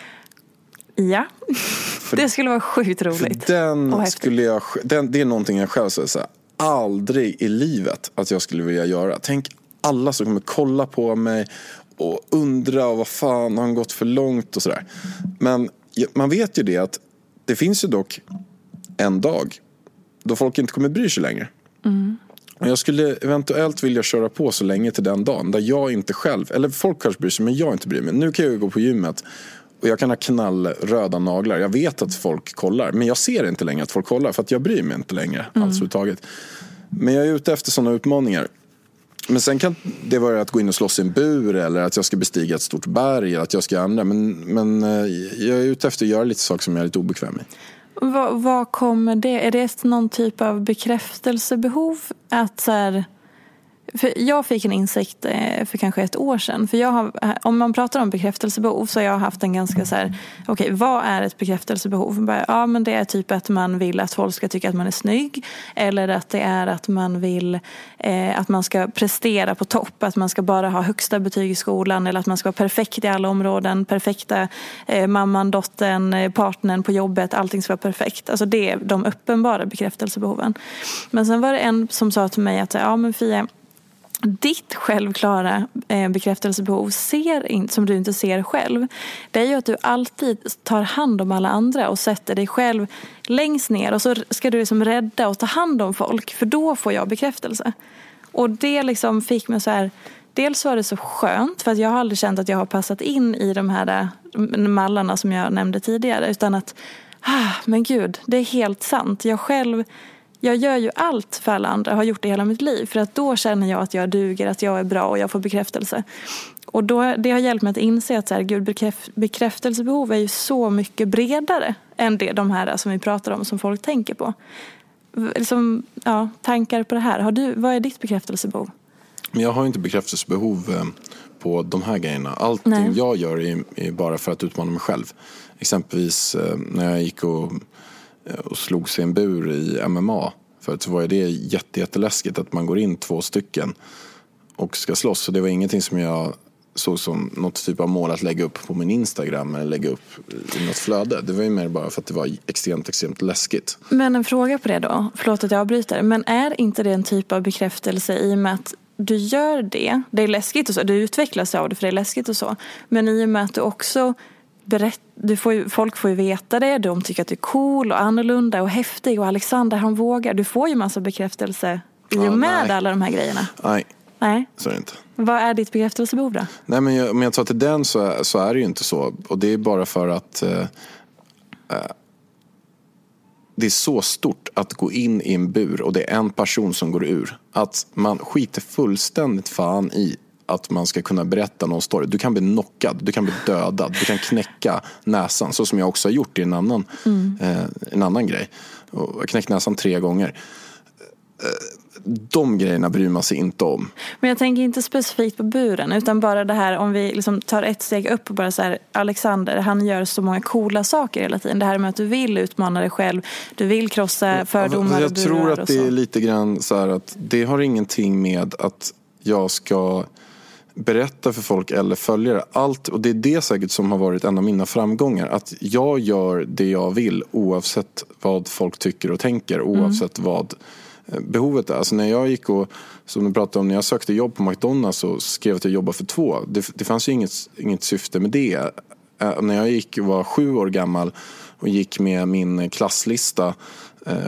Ja. [LAUGHS] det skulle vara sjukt För roligt. den skulle jag, den, det är någonting jag själv så här, aldrig i livet att jag skulle vilja göra. Tänk alla som kommer kolla på mig och undra vad fan har han gått för långt och sådär. Men man vet ju det att det finns ju dock en dag då folk inte kommer bry sig längre. Och jag skulle eventuellt vilja köra på så länge till den dagen där jag inte själv, eller folk kanske bryr sig men jag inte bryr mig. Nu kan jag ju gå på gymmet och jag kan ha knallröda naglar. Jag vet att folk kollar men jag ser inte längre att folk kollar för att jag bryr mig inte längre alls överhuvudtaget. Men jag är ute efter sådana utmaningar. Men sen kan det vara att gå in och slåss i en bur eller att jag ska bestiga ett stort berg eller att jag ska andra. Men, men eh, jag är ute efter att göra lite saker som jag är lite obekväm i. Vad, vad kommer det? Är det någon typ av bekräftelsebehov? Att så här, för jag fick en insikt eh, för kanske ett år sedan. För jag har, eh, om man pratar om bekräftelsebehov så har jag haft en ganska så här, okej okay, vad är ett bekräftelsebehov? Ja men det är typ att man vill att folk ska tycka att man är snygg. Eller att det är att man vill eh, att man ska prestera på topp. Att man ska bara ha högsta betyg i skolan. Eller att man ska vara perfekt i alla områden. Perfekta eh, mamman, dottern, eh, partnern på jobbet. Allting ska vara perfekt. Alltså det är de uppenbara bekräftelsebehoven. Men sen var det en som sa till mig att ja men Fia ditt självklara eh, bekräftelsebehov ser in, som du inte ser själv det är ju att du alltid tar hand om alla andra och sätter dig själv längst ner och så ska du liksom rädda och ta hand om folk för då får jag bekräftelse. Och det liksom fick mig så här Dels var det så skönt för att jag har aldrig känt att jag har passat in i de här mallarna som jag nämnde tidigare utan att ah, men gud, det är helt sant. Jag själv jag gör ju allt för alla andra, har gjort det hela mitt liv. För att då känner jag att jag duger, att jag är bra och jag får bekräftelse. Och då, det har hjälpt mig att inse att så här, gud, bekräft, bekräftelsebehov är ju så mycket bredare än det, de här som vi pratar om, som folk tänker på. Liksom, ja, tankar på det här. Har du, vad är ditt bekräftelsebehov? Jag har inte bekräftelsebehov eh, på de här grejerna. Allting Nej. jag gör är, är, bara för att utmana mig själv. Exempelvis eh, när jag gick och Eh, och slog sig i en bur i MMA. För så var det jätte, jätteläskigt att man går in två stycken och ska slåss. Så det var ingenting som jag såg som något typ av mål att lägga upp på min Instagram eller lägga upp i något flöde. Det var ju mer bara för att det var extremt, extremt läskigt. Men en fråga på det då, förlåt att jag avbryter. Men är inte det en typ av bekräftelse i och med att du gör det, det är läskigt och så, du utvecklas av det för det är läskigt och så. Men i och med att du också berätt, du får ju, folk får ju veta det, de tycker att du är cool och annorlunda och häftig och Alexander han vågar. Du får ju massa bekräftelse i och ja, med nej. alla de här grejerna. Nej, nej. så är det inte. Vad är ditt bekräftelsebehov då? Nej men jag, om jag tar till den så, så är det ju inte så. Och det är bara för att eh, eh, det är så stort att gå in i en bur och det är en person som går ur. Att man skiter fullständigt fan i att man ska kunna berätta någon story. Du kan bli knockad, du kan bli dödad, du kan knäcka näsan. Så som jag också har gjort i en annan, mm. eh, en annan grej. Och jag knäckt näsan tre gånger. Eh, de grejerna bryr man sig inte om. Men jag tänker inte specifikt på buren utan bara det här om vi liksom tar ett steg upp och bara så här Alexander han gör så många coola saker hela tiden. Det här med att du vill utmana dig själv, du vill krossa fördomar Jag, jag tror att det är lite grann så här att det har ingenting med att jag ska berätta för folk eller följare. Allt, och det är det säkert som har varit en av mina framgångar. Att jag gör det jag vill oavsett vad folk tycker och tänker. Oavsett mm. vad eh, behovet är. Alltså när jag gick och, som du pratade om, när jag sökte jobb på McDonalds och skrev att jag jobbar för två. Det, det fanns ju inget, inget syfte med det. Äh, när jag gick var sju år gammal och gick med min klasslista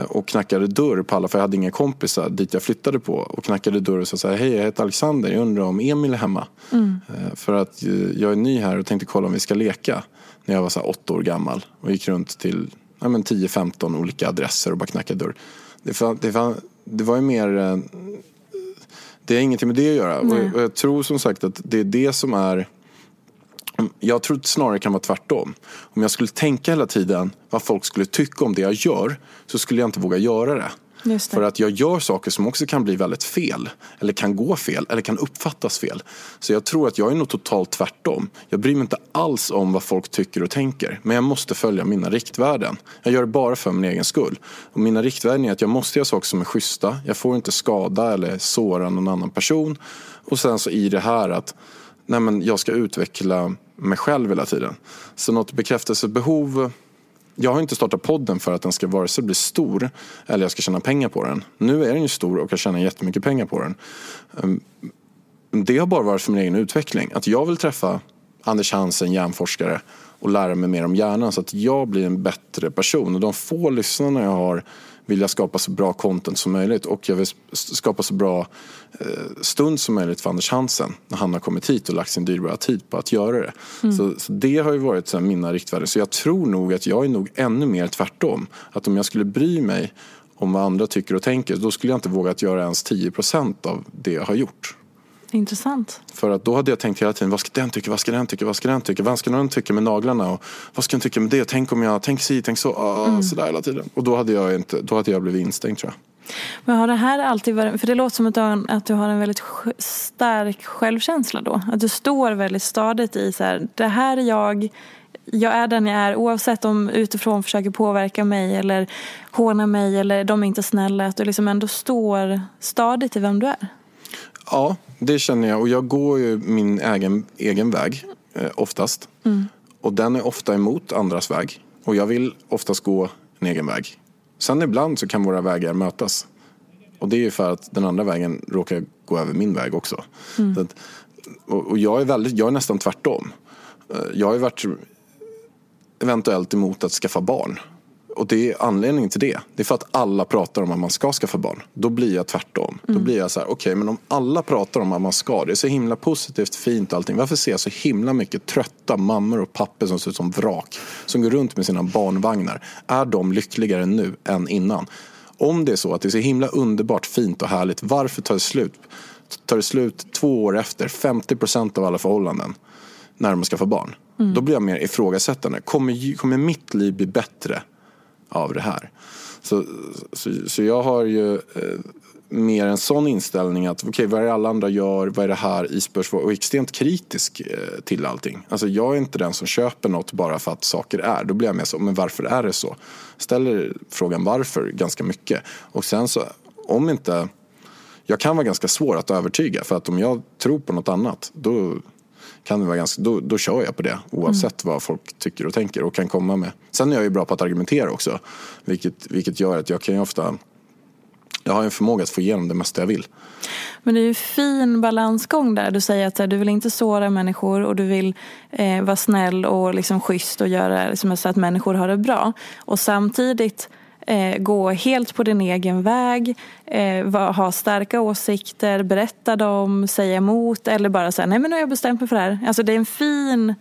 och knackade dörr på alla, för jag hade inga kompisar dit jag flyttade på. Och knackade dörr och sa hej jag heter Alexander, jag undrar om Emil är hemma. Mm. Eh, för att eh, jag är ny här och tänkte kolla om vi ska leka. När jag var så åtta år gammal och gick runt till ja, 10-15 olika adresser och bara knackade dörr. Det, var, det, var, det var ju mer, det har ingenting med det att göra. Och, och jag tror som sagt att det är det som är jag tror snarare det kan vara tvärtom. Om jag skulle tänka hela tiden vad folk skulle tycka om det jag gör så skulle jag inte våga göra det. det. För att jag gör saker som också kan bli väldigt fel. Eller kan gå fel. Eller kan uppfattas fel. Så jag tror att jag är nog totalt tvärtom. Jag bryr mig inte alls om vad folk tycker och tänker. Men jag måste följa mina riktvärden. Jag gör det bara för min egen skull. Och mina riktvärden är att jag måste göra saker som är schyssta. Jag får inte skada eller såra någon annan person. Och sen så i det här att nej men jag ska utveckla mig själv hela tiden. Så något bekräftelsebehov jag har inte startat podden för att den ska vare sig bli stor eller jag ska tjäna pengar på den. Nu är den ju stor och jag tjänar jättemycket pengar på den. Ehm, det har bara varit för min egen utveckling. Att jag vill träffa Anders Hansen, hjärnforskare och lära mig mer om hjärnan så att jag blir en bättre person. Och de få lyssnarna jag har vill jag skapa så bra content som möjligt och jag vill skapa så bra eh, stund som möjligt för Anders Hansen när han har kommit hit och lagt sin dyrbara tid på att göra det. Mm. Så, så, det har ju varit så mina riktvärden. Så jag tror nog att jag är nog ännu mer tvärtom. Att om jag skulle bry mig om vad andra tycker och tänker då skulle jag inte våga att göra ens 10% av det jag har gjort. Intressant. För att då hade jag tänkt hela tiden, vad ska den tycka, vad ska den tycka, vad ska den tycka, vad ska den tycka med naglarna och vad ska den tycka med det, tänk om jag, tänk si, tänk så, ah, mm. sådär hela tiden. Och då hade jag inte, då hade jag blivit instängd tror jag. Men har det här alltid varit, för det låter som att du har en, att du har en väldigt stark självkänsla då. Att du står väldigt stadigt i så här, det här är jag, jag är den jag är oavsett om utifrån försöker påverka mig eller håna mig eller de är inte snälla. Att du liksom ändå står stadigt i vem du är. Ja, det känner jag och jag går ju min egen, egen väg eh, oftast. Mm. Och den är ofta emot andras väg. Och jag vill oftast gå en egen väg. Sen ibland så kan våra vägar mötas. Och det är ju för att den andra vägen råkar gå över min väg också. Mm. Att, och, och jag, är väldigt, jag är nästan tvärtom. Eh, jag har ju varit eventuellt emot att skaffa barn. Och det är anledningen till det. Det är för att alla pratar om att man ska skaffa barn. Då blir jag tvärtom. Mm. Då blir jag så här, okej okay, men om alla pratar om att man ska, det är så himla positivt, fint och allting. Varför ser jag så himla mycket trötta mammor och pappor som ser ut som vrak? Som går runt med sina barnvagnar. Är de lyckligare nu än innan? Om det är så att det är så himla underbart, fint och härligt, varför tar det slut? Tar det slut två år efter, 50 procent av alla förhållanden, när de ska få barn? Mm. Då blir jag mer ifrågasättande. Kommer, kommer mitt liv bli bättre av det här? Så, så, så jag har ju eh, mer en sån inställning att okej, okay, vad är det alla andra gör, vad är det här i spörsmål och extremt kritisk eh, till allting. Alltså jag är inte den som köper något bara för att saker är. Då blir jag mer så, men varför är det så? Ställer frågan varför ganska mycket. Och sen så, om inte, jag kan vara ganska svår att övertyga för att om jag tror på något annat då kan det vara ganska, då, då kör jag på det oavsett mm. vad folk tycker och tänker och kan komma med. Sen är jag ju bra på att argumentera också vilket, vilket gör att jag kan ju ofta jag har en förmåga att få igenom det mesta jag vill. Men det är ju en fin balansgång där. Du säger att du vill inte såra människor och du vill eh, vara snäll och liksom schysst och göra liksom, så att människor har det bra. Och samtidigt eh, gå helt på din egen väg, eh, ha starka åsikter, berätta dem, säga emot eller bara säga nej men nu har jag bestämt mig för det här. Alltså det är en fin,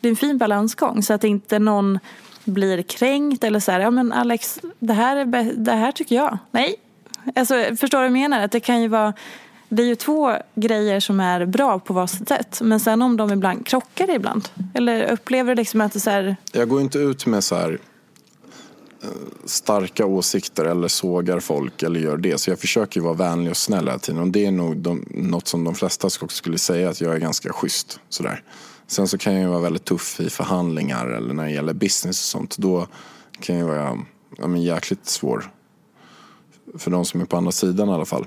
det är en fin balansgång så att inte någon blir kränkt eller så här, ja men Alex, det här, är det här tycker jag. Nej, Alltså, förstår du vad jag menar? Att det kan ju vara det är ju två grejer som är bra på varsitt sätt. Men sen om de ibland krockar ibland. Eller upplever du liksom att det så här... Jag går inte ut med så här Eh, starka åsikter eller sågar folk eller gör det. Så jag försöker vara vänlig och snäll hela tiden. Och det är nog de, något som de flesta skulle säga att jag är ganska schysst. Sådär. Sen så kan jag vara väldigt tuff i förhandlingar eller när det gäller business och sånt. Då kan jag vara ja, men jäkligt svår för de som är på andra sidan i alla fall.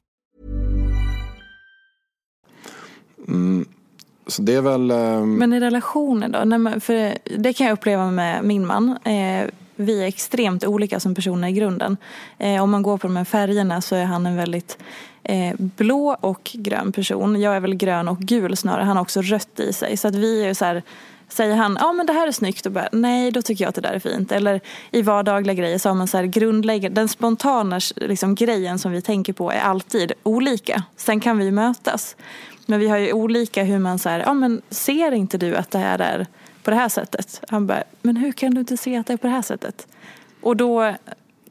Mm, så det är väl um... Men i relationer då? Nej, för det kan jag uppleva med min man. Eh, vi är extremt olika som personer i grunden. Eh, om man går på de här färgerna så är han en väldigt eh, blå och grön person. Jag är väl grön och gul snarare. Han har också rött i sig. Så att vi är så här Säger han, ja men det här är snyggt och bara, nej då tycker jag att det där är fint. Eller i vardagliga grejer så har man så här grundläggande, den spontana liksom, grejen som vi tänker på är alltid olika. Sen kan vi mötas. Men vi har ju olika hur man så här, ja men ser inte du att det här är på det här sättet? Han bara, men hur kan du inte se att det är på det här sättet? Och då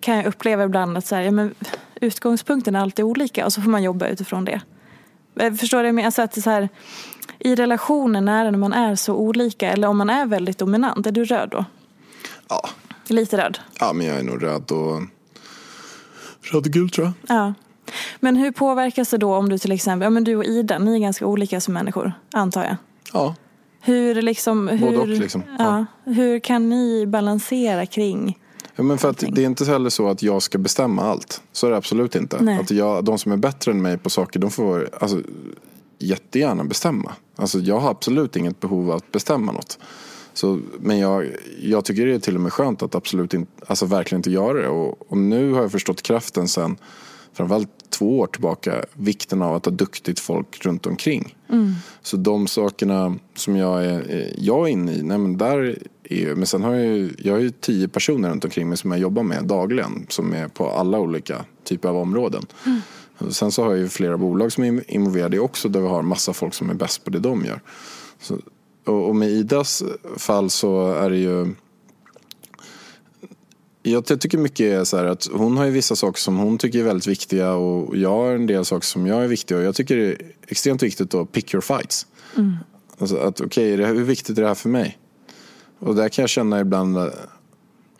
kan jag uppleva ibland att så här, ja, men utgångspunkten är alltid olika och så får man jobba utifrån det. Eh, förstår du? Alltså att så här, I relationen när man är så olika eller om man är väldigt dominant, är du röd då? Ja. Lite röd? Ja, men jag är nog röd och röd och gul tror jag. Ja. Men hur påverkas det då om du till exempel, ja men du och Ida, ni är ganska olika som människor, antar jag? Ja. Hur liksom, hur, Både och liksom. Ja. ja. Hur kan ni balansera kring Ja, men för att det är inte heller så att jag ska bestämma allt. Så är det absolut inte. Nej. Att jag, de som är bättre än mig på saker, de får alltså, jättegärna bestämma. Alltså, jag har absolut inget behov av att bestämma något. Så, men jag, jag tycker det är till och med skönt att absolut inte, alltså verkligen inte göra det. Och, och nu har jag förstått kraften sen framförallt två år tillbaka vikten av att ha duktigt folk runt omkring. Mm. Så de sakerna som jag är, jag är inne i, nej men där är men sen har jag ju, jag har ju tio personer runt omkring mig som jag jobbar med dagligen som är på alla olika typer av områden. Mm. Sen så har jag ju flera bolag som är involverade också där vi har massa folk som är bäst på det de gör. Så, och, och med Idas fall så är det ju jag tycker mycket är så här att hon har ju vissa saker som hon tycker är väldigt viktiga och jag har en del saker som jag är viktiga och jag tycker det är extremt viktigt att pick your fights. Mm. Alltså att okej, okay, hur viktigt är det här för mig? Och där kan jag känna ibland eh,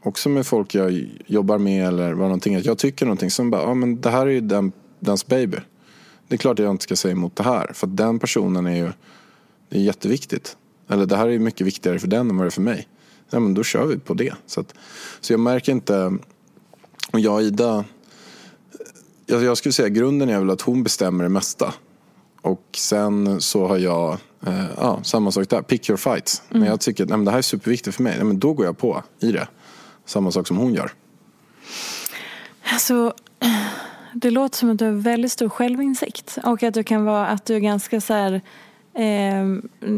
också med folk jag jobbar med eller vad någonting att jag tycker någonting som bara, ja men det här är ju den, dens baby. Det är klart att jag inte ska säga emot det här för att den personen är ju, det är jätteviktigt. Eller det här är mycket viktigare för den än vad det är för mig ja, men då kör vi på det. Så, att, så jag märker inte, och jag och Ida, jag, jag skulle säga grunden är väl att hon bestämmer det mesta. Och sen så har jag, eh, ja, samma sak där, pick your fights. Mm. När jag tycker att det här är superviktigt för mig, nej, men då går jag på i det. Samma sak som hon gör. Alltså, det låter som att du har väldigt stor självinsikt. Och att du kan vara, att du är ganska så här eh,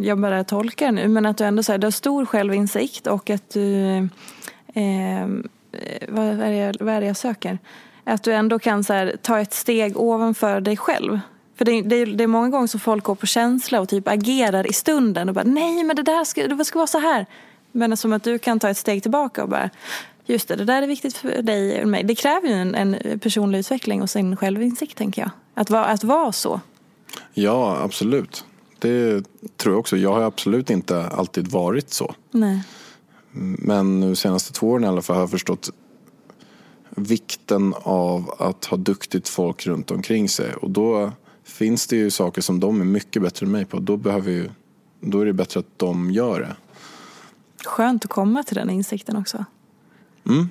jag bara tolkar nu, men att du ändå så du har stor självinsikt och att du, ehm, eh, vad, är det, vad är det jag söker? Att du ändå kan så här, ta ett steg ovanför dig själv. För det, det, det, är många gånger som folk går på känsla och typ agerar i stunden och bara nej men det där ska, det ska vara så här. Men som att du kan ta ett steg tillbaka och bara just det, det där är viktigt för dig och mig. Det kräver ju en, en personlig utveckling och sin självinsikt tänker jag. Att, va, att vara så. Ja, absolut. Det tror jag också. Jag har absolut inte alltid varit så. Nej. Men nu senaste två åren i alla fall har jag förstått vikten av att ha duktigt folk runt omkring sig. Och då finns det ju saker som de är mycket bättre än mig på. Då, behöver ju, då är det bättre att de gör det. Skönt att komma till den insikten också. Mm,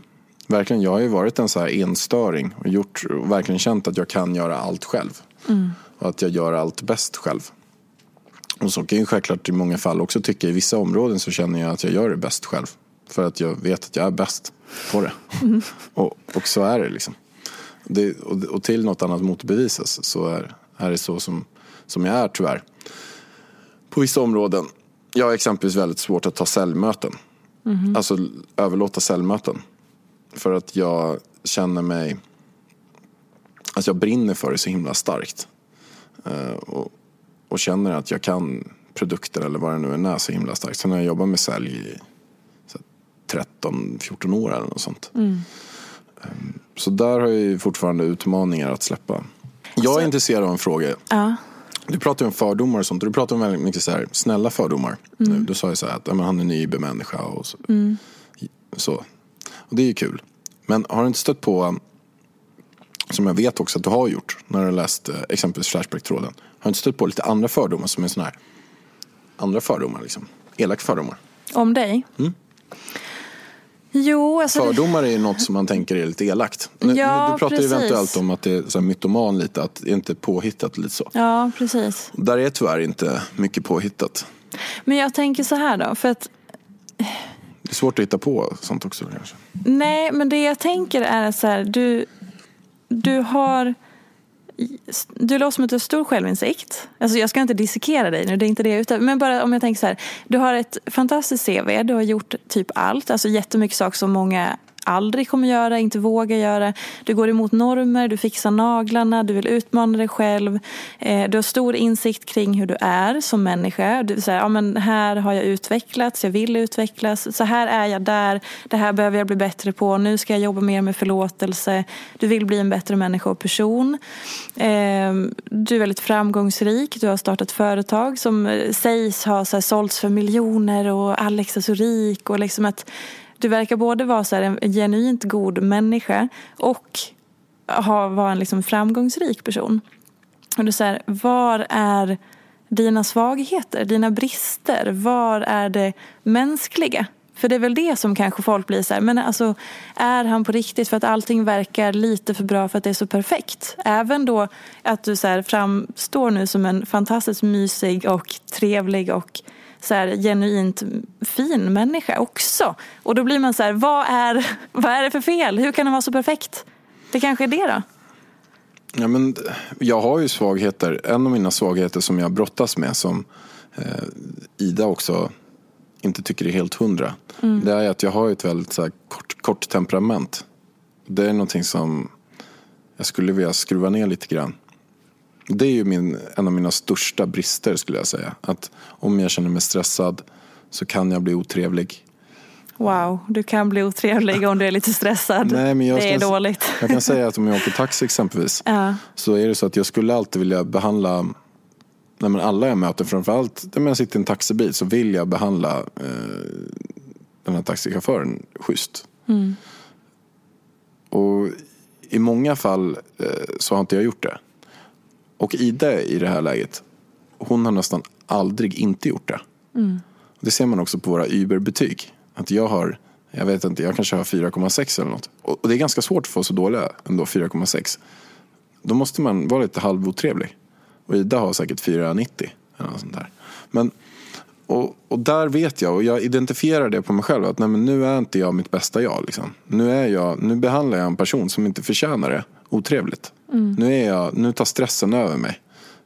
verkligen. Jag har ju varit en så här enstöring och, gjort, och verkligen känt att jag kan göra allt själv. Mm. Och att jag gör allt bäst själv. Och så kan jag självklart i många fall också tycka i vissa områden så känner jag att jag gör det bäst själv. För att jag vet att jag är bäst på det. Mm. och, och så är det liksom. Det, och, och, till något annat motbevisas så är, är det så som, som jag är tyvärr. På vissa områden. Jag har exempelvis väldigt svårt att ta säljmöten. Mm. Alltså överlåta säljmöten. För att jag känner mig... Alltså jag brinner för det så himla starkt. Uh, och, och känner att jag kan produkter eller vad det nu är så himla starkt. Sen har jag jobbat med sälj i 13-14 år eller något sånt. Mm. Så där har jag fortfarande utmaningar att släppa. Jag är så... intresserad av en fråga. Ja. Du pratar om fördomar och sånt. Du pratar om väldigt mycket så här, snälla fördomar. Mm. Nu. Du sa ju så här att ja, han är ny människa och så. Mm. så. Och det är ju kul. Men har du inte stött på, som jag vet också att du har gjort när du har läst eh, exempelvis Flashback-tråden. Har du inte stött på lite andra fördomar som är sådana här andra fördomar liksom? Elaka fördomar. Om dig? Mm. Jo, alltså Fördomar är ju något som man tänker är lite elakt. Nu, ja, du pratar precis. eventuellt om att det är så här mytoman lite, att det inte är påhittat lite så. Ja, precis. Där är tyvärr inte mycket påhittat. Men jag tänker så här då, för att Det är svårt att hitta på sånt också kanske. Nej, men det jag tänker är så här, du, du har du låter som att du har stor självinsikt. Alltså jag ska inte dissekera dig nu, det är inte det jag Men bara om jag tänker så här. Du har ett fantastiskt CV, du har gjort typ allt. Alltså jättemycket saker som många aldrig kommer göra, inte vågar göra. Du går emot normer, du fixar naglarna, du vill utmana dig själv. Eh, du har stor insikt kring hur du är som människa. Du säger, ja men här har jag utvecklats, jag vill utvecklas. Så här är jag där, det här behöver jag bli bättre på. Nu ska jag jobba mer med förlåtelse. Du vill bli en bättre människa och person. Ehm, du är väldigt framgångsrik, du har startat företag som eh, sägs ha så här, sålts för miljoner och Alex är så rik. Och liksom att du verkar både vara så en genuint god människa och ha, vara en liksom framgångsrik person. Och du säger, var är dina svagheter, dina brister? Var är det mänskliga? För det är väl det som kanske folk blir så här, men alltså är han på riktigt för att allting verkar lite för bra för att det är så perfekt? Även då att du så här framstår nu som en fantastiskt mysig och trevlig och så här, genuint fin människa också. Och då blir man så här, vad är, [LAUGHS] vad är det för fel? Hur kan den vara så perfekt? Det kanske är det då? Ja, men jag har ju svagheter. En av mina svagheter som jag brottas med som eh, Ida också inte tycker är helt hundra. Mm. Det är att jag har ett väldigt så här, kort, kort temperament. Det är någonting som jag skulle vilja skruva ner lite grann. Det är ju min, en av mina största brister skulle jag säga. Att om jag känner mig stressad så kan jag bli otrevlig. Wow, du kan bli otrevlig om du är lite stressad. [LAUGHS] Nej, men jag det är dåligt. Jag kan säga att om jag [LAUGHS] åker taxi exempelvis ja. så är det så att jag skulle alltid vilja behandla nej men alla jag möter, framförallt när jag sitter i en taxibil så vill jag behandla eh, den här taxichauffören schysst. Mm. Och i många fall eh, så har inte jag gjort det. Och Ida i det här läget, hon har nästan aldrig inte gjort det. Mm. Det ser man också på våra Uber-betyg. Att jag har, jag vet inte, jag kanske har 4,6 eller något. Och det är ganska svårt att få så dåliga ändå, 4,6. Då måste man vara lite halvotrevlig. Och Ida har säkert 4,90 eller något sånt där. Men, och, och där vet jag, och jag identifierar det på mig själv, att nej, nu är inte jag mitt bästa jag. Liksom. Nu, är jag, nu behandlar jag en person som inte förtjänar det otrevligt. Mm. Nu, är jag, nu tar stressen över mig.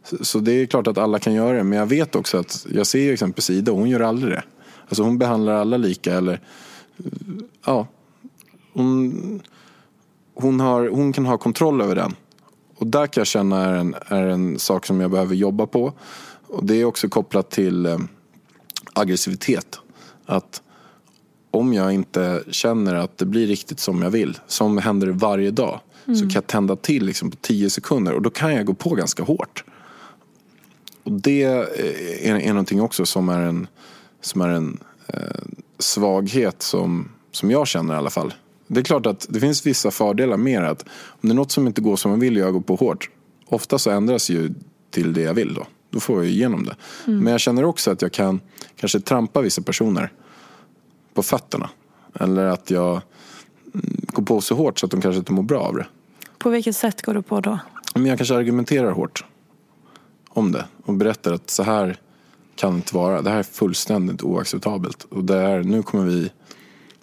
Så, så, det är klart att alla kan göra det. Men jag vet också att, jag ser exempelvis Ida, hon gör aldrig det. Alltså hon behandlar alla lika eller, ja. Hon, hon, har, hon kan ha kontroll över den. Och där kan jag känna är en, är en sak som jag behöver jobba på. Och det är också kopplat till eh, aggressivitet. Att om jag inte känner att det blir riktigt som jag vill, som händer varje dag, mm. så kan jag tända till liksom på tio sekunder och då kan jag gå på ganska hårt. Och det är, är någonting också som är en, som är en eh, svaghet som, som jag känner i alla fall. Det är klart att det finns vissa fördelar med att om det är något som inte går som man vill och jag går på hårt, ofta så ändras ju till det jag vill då. Då får jag igenom det. Mm. Men jag känner också att jag kan kanske trampa vissa personer på fötterna. Eller att jag går på så hårt så att de kanske inte mår bra av det. På vilket sätt går du på då? Men jag kanske argumenterar hårt om det och berättar att så här kan det inte vara. Det här är fullständigt oacceptabelt. Och det är, nu kommer vi,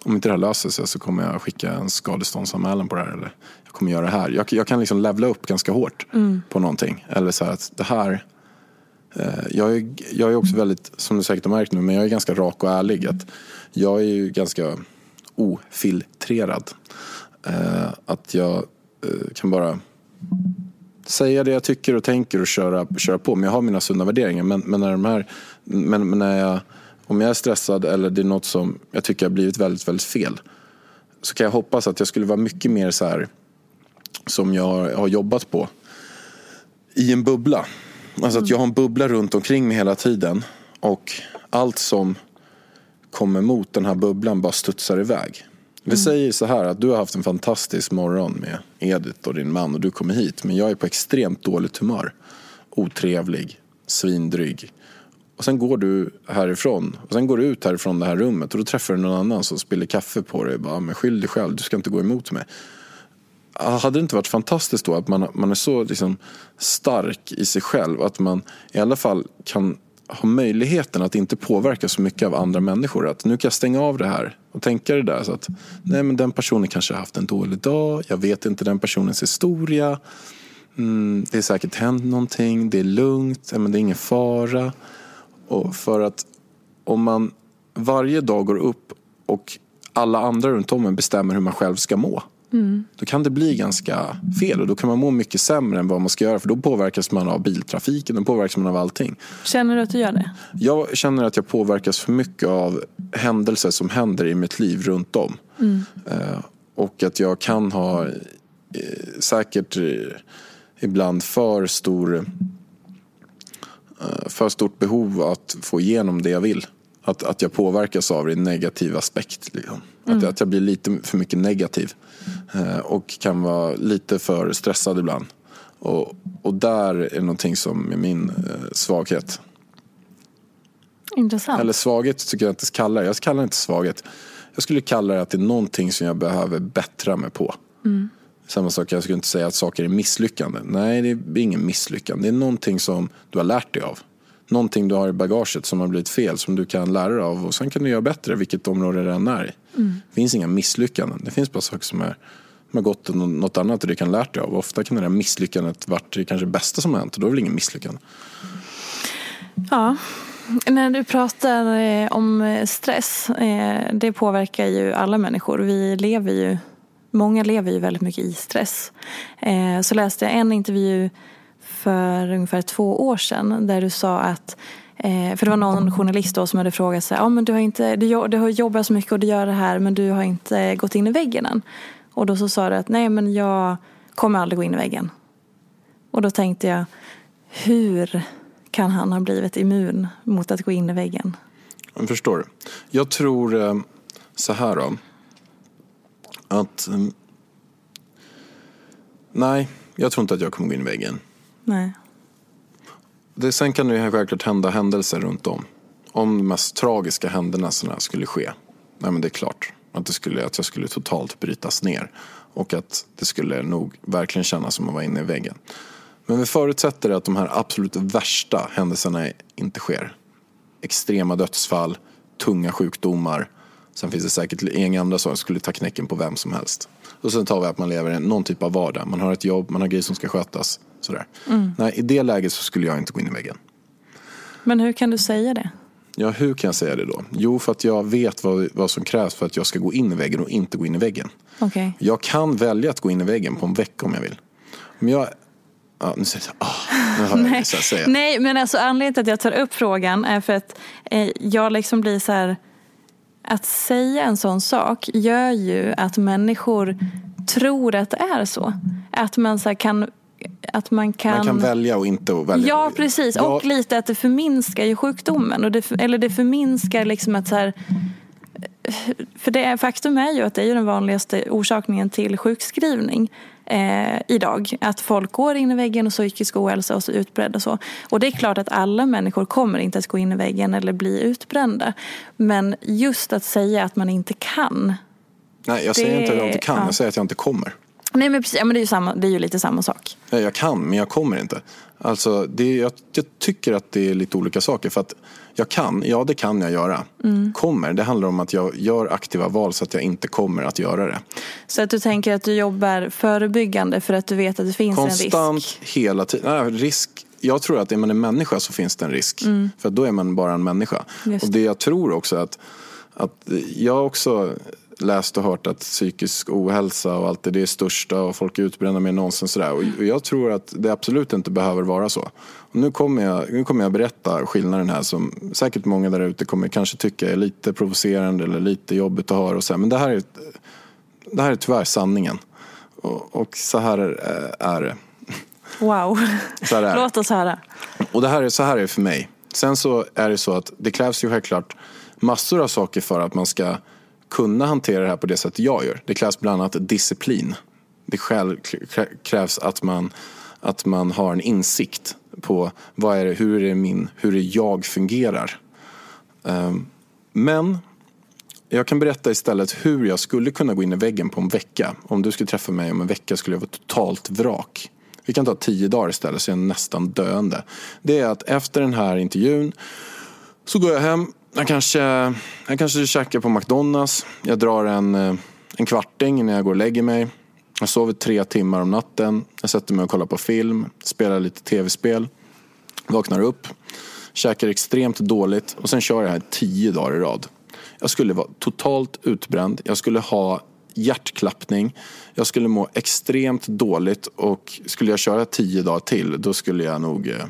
om inte det här löser sig så kommer jag skicka en skadeståndsanmälan på det här. Eller jag kommer göra det här. Jag, jag kan liksom levla upp ganska hårt mm. på någonting. Eller så här att det här, eh, jag, är, jag är också väldigt, som du säkert har märkt nu, men jag är ganska rak och ärlig. Att jag är ju ganska ofiltrerad. Eh, att jag eh, kan bara säga det jag tycker och tänker och köra, köra på. Men jag har mina sunda värderingar. Men, men när de här, men, men när jag, om jag är stressad eller det är något som jag tycker har blivit väldigt, väldigt fel. Så kan jag hoppas att jag skulle vara mycket mer så här som jag har jobbat på. I en bubbla. Alltså att jag har en bubbla runt omkring mig hela tiden. Och allt som kommer mot den här bubblan bara studsar iväg. Vi mm. säger så här att du har haft en fantastisk morgon med Edith och din man och du kommer hit men jag är på extremt dåligt humör. Otrevlig, svindryg. Och sen går du härifrån och sen går du ut härifrån det här rummet och då träffar du någon annan som spiller kaffe på dig. Bara, men skyll dig själv, du ska inte gå emot mig. Hade det inte varit fantastiskt då att man, man är så liksom stark i sig själv att man i alla fall kan ha möjligheten att inte påverka så mycket av andra människor. Att nu kan jag stänga av det här och tänka det där. Så att nej, men den personen kanske har haft en dålig dag. Jag vet inte den personens historia. Mm, det är säkert hänt någonting. Det är lugnt. Men det är ingen fara. Och för att om man varje dag går upp och alla andra runt om en bestämmer hur man själv ska må. Mm. Då kan det bli ganska fel och då kan man må mycket sämre än vad man ska göra för då påverkas man av biltrafiken, då påverkas man av allting. Känner du att du gör det? Jag känner att jag påverkas för mycket av händelser som händer i mitt liv runt om. Mm. Eh, och att jag kan ha eh, säkert eh, ibland för stor för stort behov att få igenom det jag vill. Att, att jag påverkas av det i negativ aspekt. Liksom. Mm. Att, att jag blir lite för mycket negativ. Eh, och kan vara lite för stressad ibland. Och, och där är någonting som är min eh, svaghet. Intressant. Eller svaghet tycker jag inte kallar det. Jag kallar det inte svaghet. Jag skulle kalla det att det är någonting som jag behöver bättra mig på. Mm. Samma sak, jag skulle inte säga att saker är misslyckande. Nej, det är ingen misslyckande. Det är någonting som du har lärt dig av någonting du har i bagaget som har blivit fel som du kan lära dig av och sen kan du göra bättre vilket område det än är i. Mm. Det finns inga misslyckanden. Det finns bara saker som, är, som har gått åt något annat och du kan lära dig av. Ofta kan det där misslyckandet varit det kanske bästa som har hänt och då är det väl ingen misslyckande. Ja, när du pratar eh, om stress, eh, det påverkar ju alla människor. Vi lever ju, många lever ju väldigt mycket i stress. Eh, så läste jag en intervju för ungefär två år sedan där du sa att eh, för det var någon journalist då som hade frågat sig, ja men du har, inte, du, du har jobbat så mycket och du gör det här men du har inte gått in i väggen än. Och då så sa du att nej men jag kommer aldrig gå in i väggen. Och då tänkte jag, hur kan han ha blivit immun mot att gå in i väggen? Jag förstår. Jag tror eh, så här då. Att mm, nej, jag tror inte att jag kommer gå in i väggen. Nej. Det, sen kan det ju självklart hända händelser runt om. Om de mest tragiska händelserna skulle ske. Nej men det är klart. Att, det skulle, att jag skulle totalt brytas ner. Och att det skulle nog verkligen kännas som att vara inne i väggen. Men vi förutsätter att de här absolut värsta händelserna inte sker. Extrema dödsfall, tunga sjukdomar. Sen finns det säkert inga andra saker som skulle ta knäcken på vem som helst. Och sen tar vi att man lever i någon typ av vardag. Man har ett jobb, man har grejer som ska skötas. Sådär. Mm. Nej, I det läget så skulle jag inte gå in i väggen. Men hur kan du säga det? Ja, hur kan jag säga det då? Jo, för att jag vet vad, vad som krävs för att jag ska gå in i väggen och inte gå in i väggen. Okay. Jag kan välja att gå in i väggen på en vecka om jag vill. Om jag Ja, nu säger jag, oh, nu jag Nej. säga. Nej, men alltså anledningen till att jag tar upp frågan är för att eh, jag liksom blir så här. Att säga en sån sak gör ju att människor tror att det är så. Att man så kan att man kan... Man kan välja och inte välja. Ja, precis. Och lite att det förminskar ju sjukdomen. Och det, eller det förminskar liksom att så här... För det, faktum är ju att det är den vanligaste orsaken till sjukskrivning eh, idag. Att folk går in i väggen och psykisk ohälsa och så utbredd och så. Och det är klart att alla människor kommer inte att gå in i väggen eller bli utbrända. Men just att säga att man inte kan. Nej, jag säger det, inte att jag inte kan. Ja. Jag säger att jag inte kommer. Nej men precis, ja, men det, är ju samma, det är ju lite samma sak. Jag kan, men jag kommer inte. Alltså, det, jag, jag tycker att det är lite olika saker. För att jag kan, ja det kan jag göra. Mm. Kommer, det handlar om att jag gör aktiva val så att jag inte kommer att göra det. Så att du tänker att du jobbar förebyggande för att du vet att det finns Konstant, en risk? Konstant, hela tiden. Nej, risk jag tror att är man en människa så finns det en risk. Mm. För då är man bara en människa. Just. Och det jag tror också att, att jag också läst och hört att psykisk ohälsa och allt det, det är största och folk är utbrända mer än någonsin. Sådär. Och jag tror att det absolut inte behöver vara så. Och nu, kommer jag, nu kommer jag berätta skillnaden här som säkert många där ute kommer kanske tycka är lite provocerande eller lite jobbigt att höra. Och så här. Men det här, är, det här är tyvärr sanningen. Och, och så här är det. Wow, [LAUGHS] låt oss höra. Och det här är, så här är det för mig. Sen så är det så att det krävs ju självklart massor av saker för att man ska kunna hantera det här på det sätt jag gör. Det krävs bland annat disciplin. Det krävs att man, att man har en insikt på vad är det, hur, är min, hur är jag fungerar. Ehm, men jag kan berätta istället hur jag skulle kunna gå in i väggen på en vecka. Om du skulle träffa mig om en vecka skulle jag vara totalt vrak. Vi kan ta tio dagar istället så är jag nästan döende. Det är att efter den här intervjun så går jag hem. Jag kanske, jag kanske käkar på McDonalds. Jag drar en, eh, en kvarting innan jag går och lägger mig. Jag sover tre timmar om natten. Jag sätter mig och kollar på film, spelar lite tv-spel. Vaknar upp, käkar extremt dåligt och sen kör jag här tio dagar i rad. Jag skulle vara totalt utbränd. Jag skulle ha hjärtklappning. Jag skulle må extremt dåligt och skulle jag köra tio dagar till då skulle jag nog eh,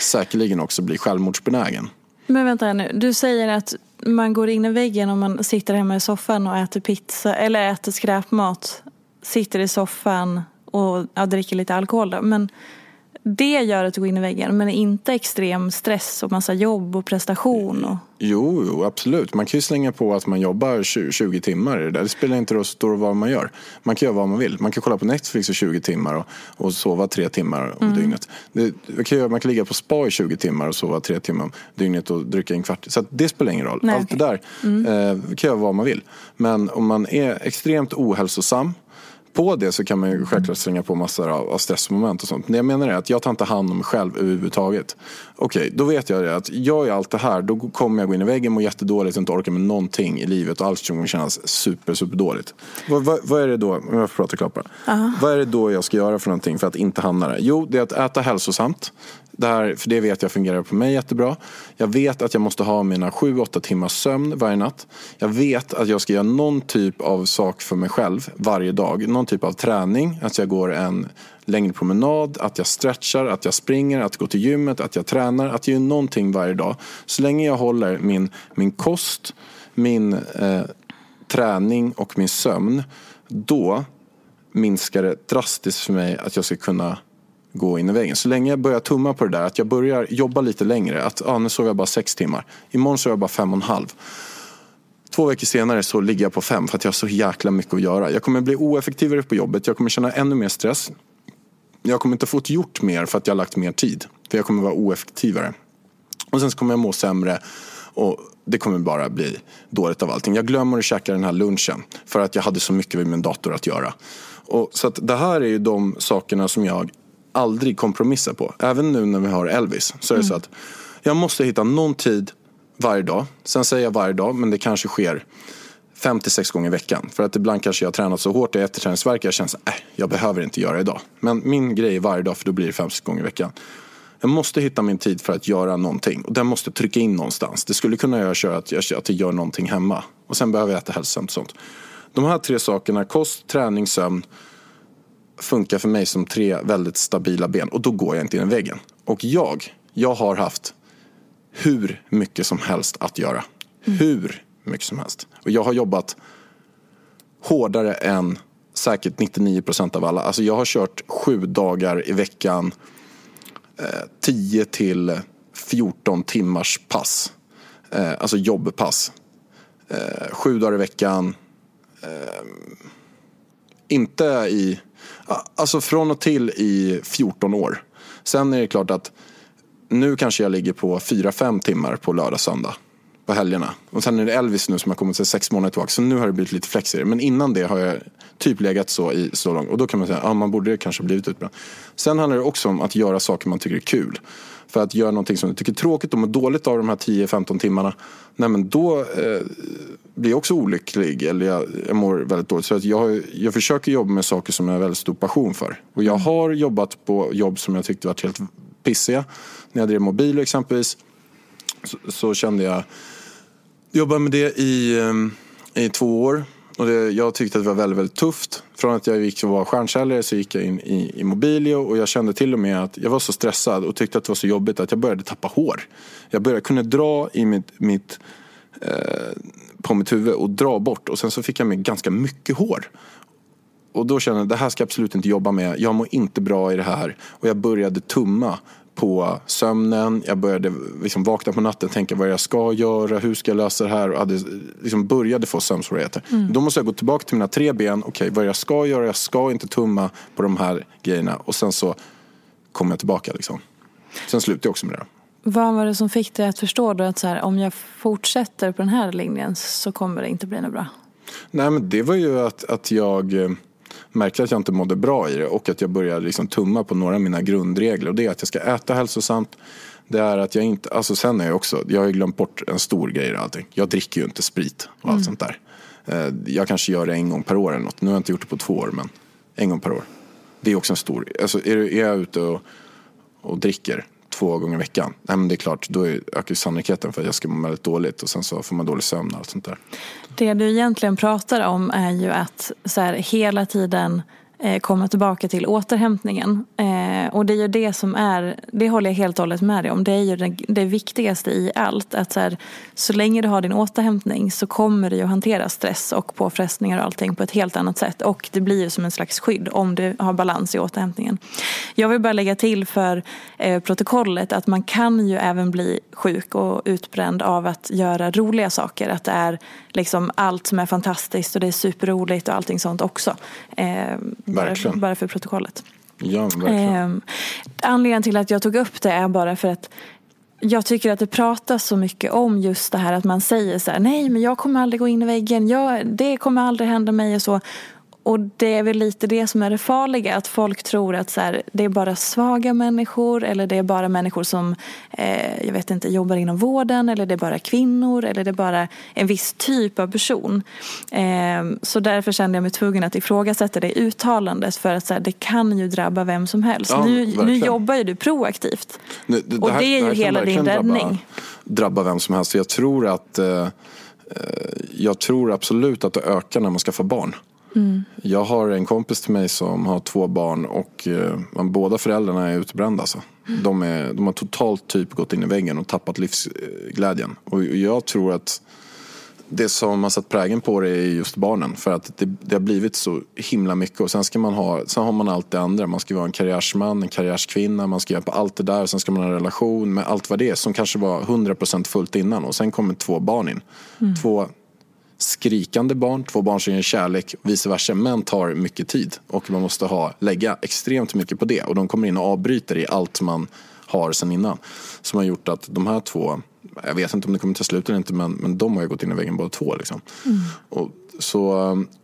säkerligen också bli självmordsbenägen. Men vänta här nu, du säger att man går in i väggen om man sitter hemma i soffan och äter pizza eller äter skräpmat, sitter i soffan och ja, dricker lite alkohol då. Men det gör att du går in i väggen, men inte extrem stress och massa jobb och prestation? Och... Jo, jo, absolut. Man kan ju slänga på att man jobbar 20, 20 timmar i det där. Det spelar inte så stor vad man gör. Man kan göra vad man vill. Man kan kolla på Netflix i 20 timmar och, och sova tre timmar om mm. dygnet. Det, man, kan göra, man kan ligga på spa i 20 timmar och sova tre timmar om dygnet och dricka en kvart. Så det spelar ingen roll. Nej, Allt okay. det där mm. eh, kan göra vad man vill. Men om man är extremt ohälsosam på det så kan man ju självklart slänga på massor av, stressmoment och sånt. Men jag menar är att jag tar inte hand om mig själv överhuvudtaget. Okej, okay, då vet jag det att gör jag allt det här då kommer jag gå in i väggen, må jättedåligt och inte orka med någonting i livet och allt kommer kännas super, super dåligt. Vad, vad, vad är det då, om jag får prata klart bara. Vad är det då jag ska göra för någonting för att inte hamna där? Jo, det är att äta hälsosamt. Det här, för det vet jag fungerar på mig jättebra. Jag vet att jag måste ha mina 7-8 timmars sömn varje natt. Jag vet att jag ska göra någon typ av sak för mig själv varje dag. Någon typ av träning. Att jag går en längre promenad, att jag stretchar, att jag springer, att gå till gymmet, att jag tränar. Att jag gör någonting varje dag. Så länge jag håller min, min kost, min eh, träning och min sömn. Då minskar det drastiskt för mig att jag ska kunna gå in i väggen. Så länge jag börjar tumma på det där, att jag börjar jobba lite längre. Att ah, nu sover jag bara sex timmar. Imorgon sover jag bara fem och en halv. Två veckor senare så ligger jag på fem för att jag har så jäkla mycket att göra. Jag kommer bli oeffektivare på jobbet. Jag kommer känna ännu mer stress. Jag kommer inte få gjort mer för att jag har lagt mer tid. För jag kommer vara oeffektivare. Och sen så kommer jag må sämre. Och det kommer bara bli dåligt av allting. Jag glömmer att käka den här lunchen. För att jag hade så mycket med min dator att göra. Och så att det här är ju de sakerna som jag aldrig kompromissa på. Även nu när vi har Elvis så är det mm. så att jag måste hitta någon tid varje dag. Sen säger jag varje dag, men det kanske sker fem till sex gånger i veckan. För att ibland kanske jag har tränat så hårt i efterträningsverk jag känner att äh, jag behöver inte göra det idag. Men min grej är varje dag för då blir det fem, sex gånger i veckan. Jag måste hitta min tid för att göra någonting och den måste trycka in någonstans. Det skulle kunna göra att jag, att jag gör någonting hemma och sen behöver jag äta hälsosamt och sånt. De här tre sakerna, kost, träning, sömn funkar för mig som tre väldigt stabila ben och då går jag inte in i väggen. Och jag, jag har haft hur mycket som helst att göra. Mm. Hur mycket som helst. Och jag har jobbat hårdare än säkert 99 procent av alla. Alltså jag har kört sju dagar i veckan, eh, 10 till 14 timmars pass. Eh, alltså jobbpass. Eh, sju dagar i veckan. Eh, inte i Alltså från och till i 14 år. Sen är det klart att nu kanske jag ligger på 4-5 timmar på lördag söndag. På helgerna. Och sen är det Elvis nu som har kommit sig sex månader tillbaka. Så nu har det blivit lite flexigare. Men innan det har jag typ legat så i så långt. Och då kan man säga att ja, man borde kanske blivit utbränd. Sen handlar det också om att göra saker man tycker är kul. För att göra någonting som du tycker är tråkigt och mår dåligt av de här 10-15 timmarna. Nej men då eh, blir jag också olycklig eller jag, jag mår väldigt dåligt. Så att jag, jag försöker jobba med saker som jag har väldigt stor passion för. Och jag har jobbat på jobb som jag tyckte var helt pissiga. När jag drev mobil exempelvis så, så kände jag, jobbade med det i, eh, i två år. Och det, jag tyckte att det var väldigt, väldigt tufft. Från att jag gick och var stjärnsäljare så gick jag in i, i Mobilio och jag kände till och med att jag var så stressad och tyckte att det var så jobbigt att jag började tappa hår. Jag började kunna dra i mitt, mitt eh, på mitt huvud och dra bort och sen så fick jag med ganska mycket hår. Och då kände jag att det här ska jag absolut inte jobba med. Jag mår inte bra i det här. Och jag började tumma på sömnen. Jag började liksom vakna på natten och tänka vad jag ska göra, hur ska jag lösa det här och hade, liksom började få sömnsvårigheter. Mm. Då måste jag gå tillbaka till mina tre ben. Okej, okay, vad jag ska göra, jag ska inte tumma på de här grejerna. Och sen så kommer jag tillbaka liksom. Sen slutar jag också med det. Vad var det som fick dig att förstå då att så här, om jag fortsätter på den här linjen så kommer det inte bli något bra? Nej men det var ju att, att jag märkte att jag inte mådde bra i det och att jag började liksom tumma på några av mina grundregler. Och det är att jag ska äta hälsosamt. Det är att jag inte, alltså sen är jag också, jag har ju glömt bort en stor grej i allting. Jag dricker ju inte sprit och allt sånt där. Eh, Jag kanske gör det en gång per år eller något. Nu har jag inte gjort det på två år men en gång per år. Det är också en stor, alltså är, är jag ute och, och dricker två gånger i veckan. Nej, men det är klart, då ökar ju sannolikheten för att jag ska må väldigt dåligt och sen så får man dålig sömn och allt sånt där. Det du egentligen pratar om är ju att så här, hela tiden Eh, komma tillbaka till återhämtningen. Eh, och det är ju det som är, det håller jag helt och hållet med dig om. Det är ju det, det viktigaste i allt. Att så, här, så länge du har din återhämtning så kommer du ju hantera stress och påfrestningar och allting på ett helt annat sätt. Och det blir ju som en slags skydd om du har balans i återhämtningen. Jag vill bara lägga till för eh, protokollet att man kan ju även bli sjuk och utbränd av att göra roliga saker. Att det är liksom allt som är fantastiskt och det är superroligt och allting sånt också. Eh, bara, Verkligen. bara för protokollet. Ja, verkligen. Eh, anledningen till att jag tog upp det är bara för att jag tycker att det pratas så mycket om just det här att man säger så här, nej men jag kommer aldrig gå in i väggen, jag, det kommer aldrig hända mig och så. Och det är väl lite det som är det farliga, att folk tror att så här, det är bara svaga människor eller det är bara människor som eh, jag vet inte, jobbar inom vården eller det är bara kvinnor eller det är bara en viss typ av person. Eh, så därför kände jag mig tvungen att ifrågasätta det uttalandet för att så här, det kan ju drabba vem som helst. Ja, nu, nu jobbar ju du proaktivt. Nu, det, och här- det är ju kan hela din verkligen drabba- räddning. Drabba vem som helst. Jag tror att eh, eh, jag tror absolut att det ökar när man skaffar barn. Mm. Jag har en kompis till mig som har två barn och eh, båda föräldrarna är utbrända. Alltså. Mm. De, är, de har totalt typ gått in i väggen och tappat livsglädjen. Och jag tror att det som har satt prägen på det är just barnen. För att det, det har blivit så himla mycket. Och sen, ska man ha, sen har man allt det andra. Man ska vara en karriärsman, en karriärskvinna. Man ska göra på allt det där. Sen ska man ha en relation med allt vad det är. Som kanske var 100% fullt innan. Och sen kommer två barn in. Två skrikande barn, två barn som ger kärlek, vice versa. Men tar mycket tid. Och man måste ha, lägga extremt mycket på det. Och de kommer in och avbryter i allt man har sen innan. Som har gjort att de här två, jag vet inte om det kommer ta slut eller inte, men, men de har ju gått in i väggen båda två. Liksom. Och, så,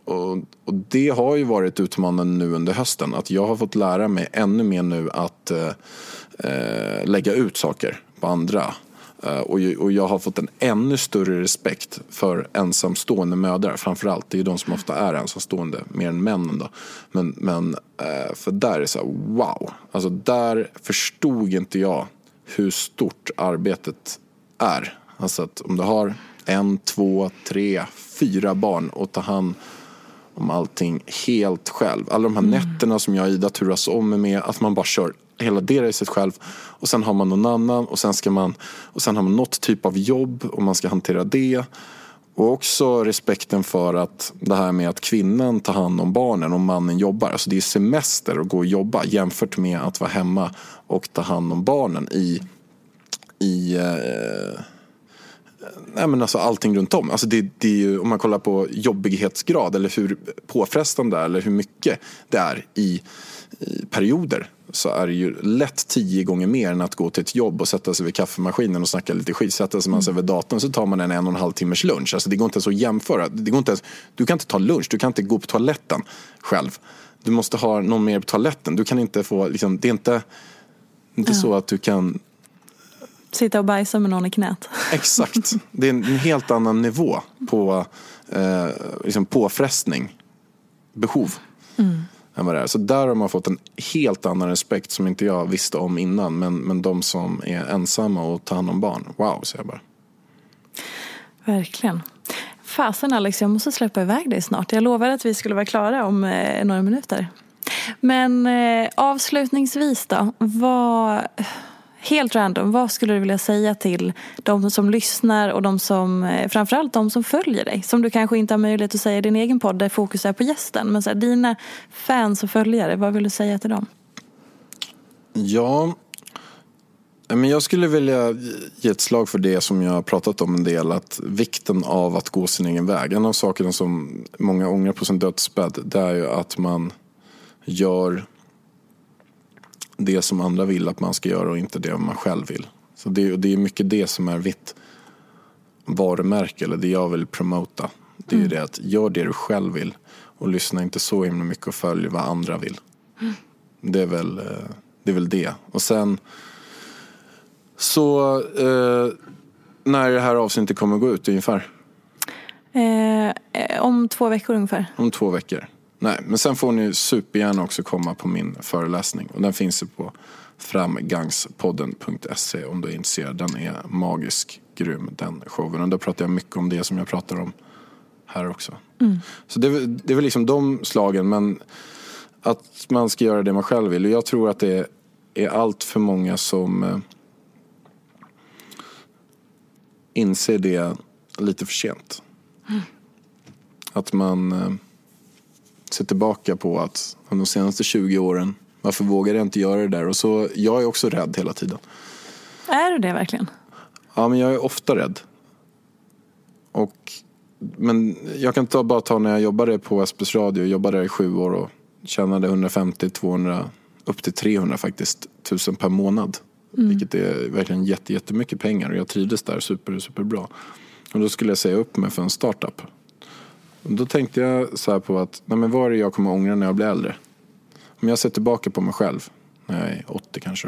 och, och det har ju varit utmanande nu under hösten. Att jag har fått lära mig ännu mer nu att eh, eh, lägga ut saker på andra. Eh, och, jag har fått en ännu större respekt för ensamstående mödrar. Framförallt, det är ju de som ofta är ensamstående, mer än männen då. Men, men eh, för där är det så här, wow. Alltså där förstod inte jag hur stort arbetet är. Alltså att om du har en, två, tre, fyra barn och ta hand om allting helt själv. Alla de här nätterna som jag och Ida turas om med, att man bara kör hela det racet själv. Och sen har man någon annan och sen, ska man, och sen har man något typ av jobb och man ska hantera det. Och också respekten för att det här med att kvinnan tar hand om barnen och mannen jobbar. Alltså det är semester att gå och jobba jämfört med att vara hemma och ta hand om barnen i, i eh, Nej, men alltså allting runt om. Alltså det, det är ju, om man kollar på jobbighetsgrad eller hur påfrestande det är eller hur mycket det är i, i perioder så är det ju lätt tio gånger mer än att gå till ett jobb och sätta sig vid kaffemaskinen och snacka lite skit. Sätta sig man sig vid datorn så tar man en en och en halv timmars lunch. Alltså det går inte ens att jämföra. Det går inte ens, du kan inte ta lunch, du kan inte gå på toaletten själv. Du måste ha någon mer på toaletten. Du kan inte få, liksom, det är inte, inte så att du kan Sitta och bajsa med någon i knät. Exakt. [LAUGHS] Det är en helt annan nivå på eh, liksom påfrestning, behov. Än vad det är. Så där har man fått en helt annan respekt som inte jag visste om innan. Men, men de som är ensamma och tar hand om barn, wow, säger jag bara. Verkligen. Fasen Alex, jag måste släppa iväg dig snart. Jag lovade att vi skulle vara klara om eh, några minuter. Men eh, avslutningsvis då. Vad, helt random, vad skulle du vilja säga till de som lyssnar och de som, eh, framförallt de som följer dig? Som du kanske inte har möjlighet att säga i din egen podd där fokus är på gästen. Men så här, dina fans och följare, vad vill du säga till dem? Ja, eh, men jag skulle vilja ge ett slag för det som jag har pratat om en del. Att vikten av att gå sin egen väg. En av sakerna som många ångrar på sin dödsbädd det är ju att man gör det som andra vill att man ska göra och inte det man själv vill. Så det, det är mycket det som är vitt varumärke eller det jag vill promota. Det är ju det att gör det du själv vill och lyssna inte så himla mycket och följ vad andra vill. Det, är väl, eh, det är väl det. Och sen så eh, när det här avsnittet kommer gå ut ungefär? Eh, om två veckor ungefär. Om två veckor. Nej, men sen får ni supergärna också komma på min föreläsning. Och den finns ju på framgangspodden.se om du är intresserad. Den är magisk, grym den showen. Och där pratar jag mycket om det som jag pratar om här också. Mm. Så det, det är väl liksom de slagen. Men att man ska göra det man själv vill. Och jag tror att det är allt för många som eh, inser det lite för sent. Att man ser tillbaka på att de senaste 20 åren, varför vågar jag inte göra det där? Och så, jag är också rädd hela tiden. Är du det verkligen? Ja, men jag är ofta rädd. Och, men jag kan ta, bara ta när jag jobbade på SBS Radio, jag jobbade där i sju år och tjänade 150, 200, upp till 300 faktiskt, tusen per månad. Vilket är verkligen jätte, jättemycket pengar och jag trivdes där super, superbra. Och då skulle jag säga upp mig för en startup. Då tänkte jag så här på att, nej men vad är det jag kommer ångra när jag blir äldre? Om jag ser tillbaka på mig själv, när jag är 80 kanske.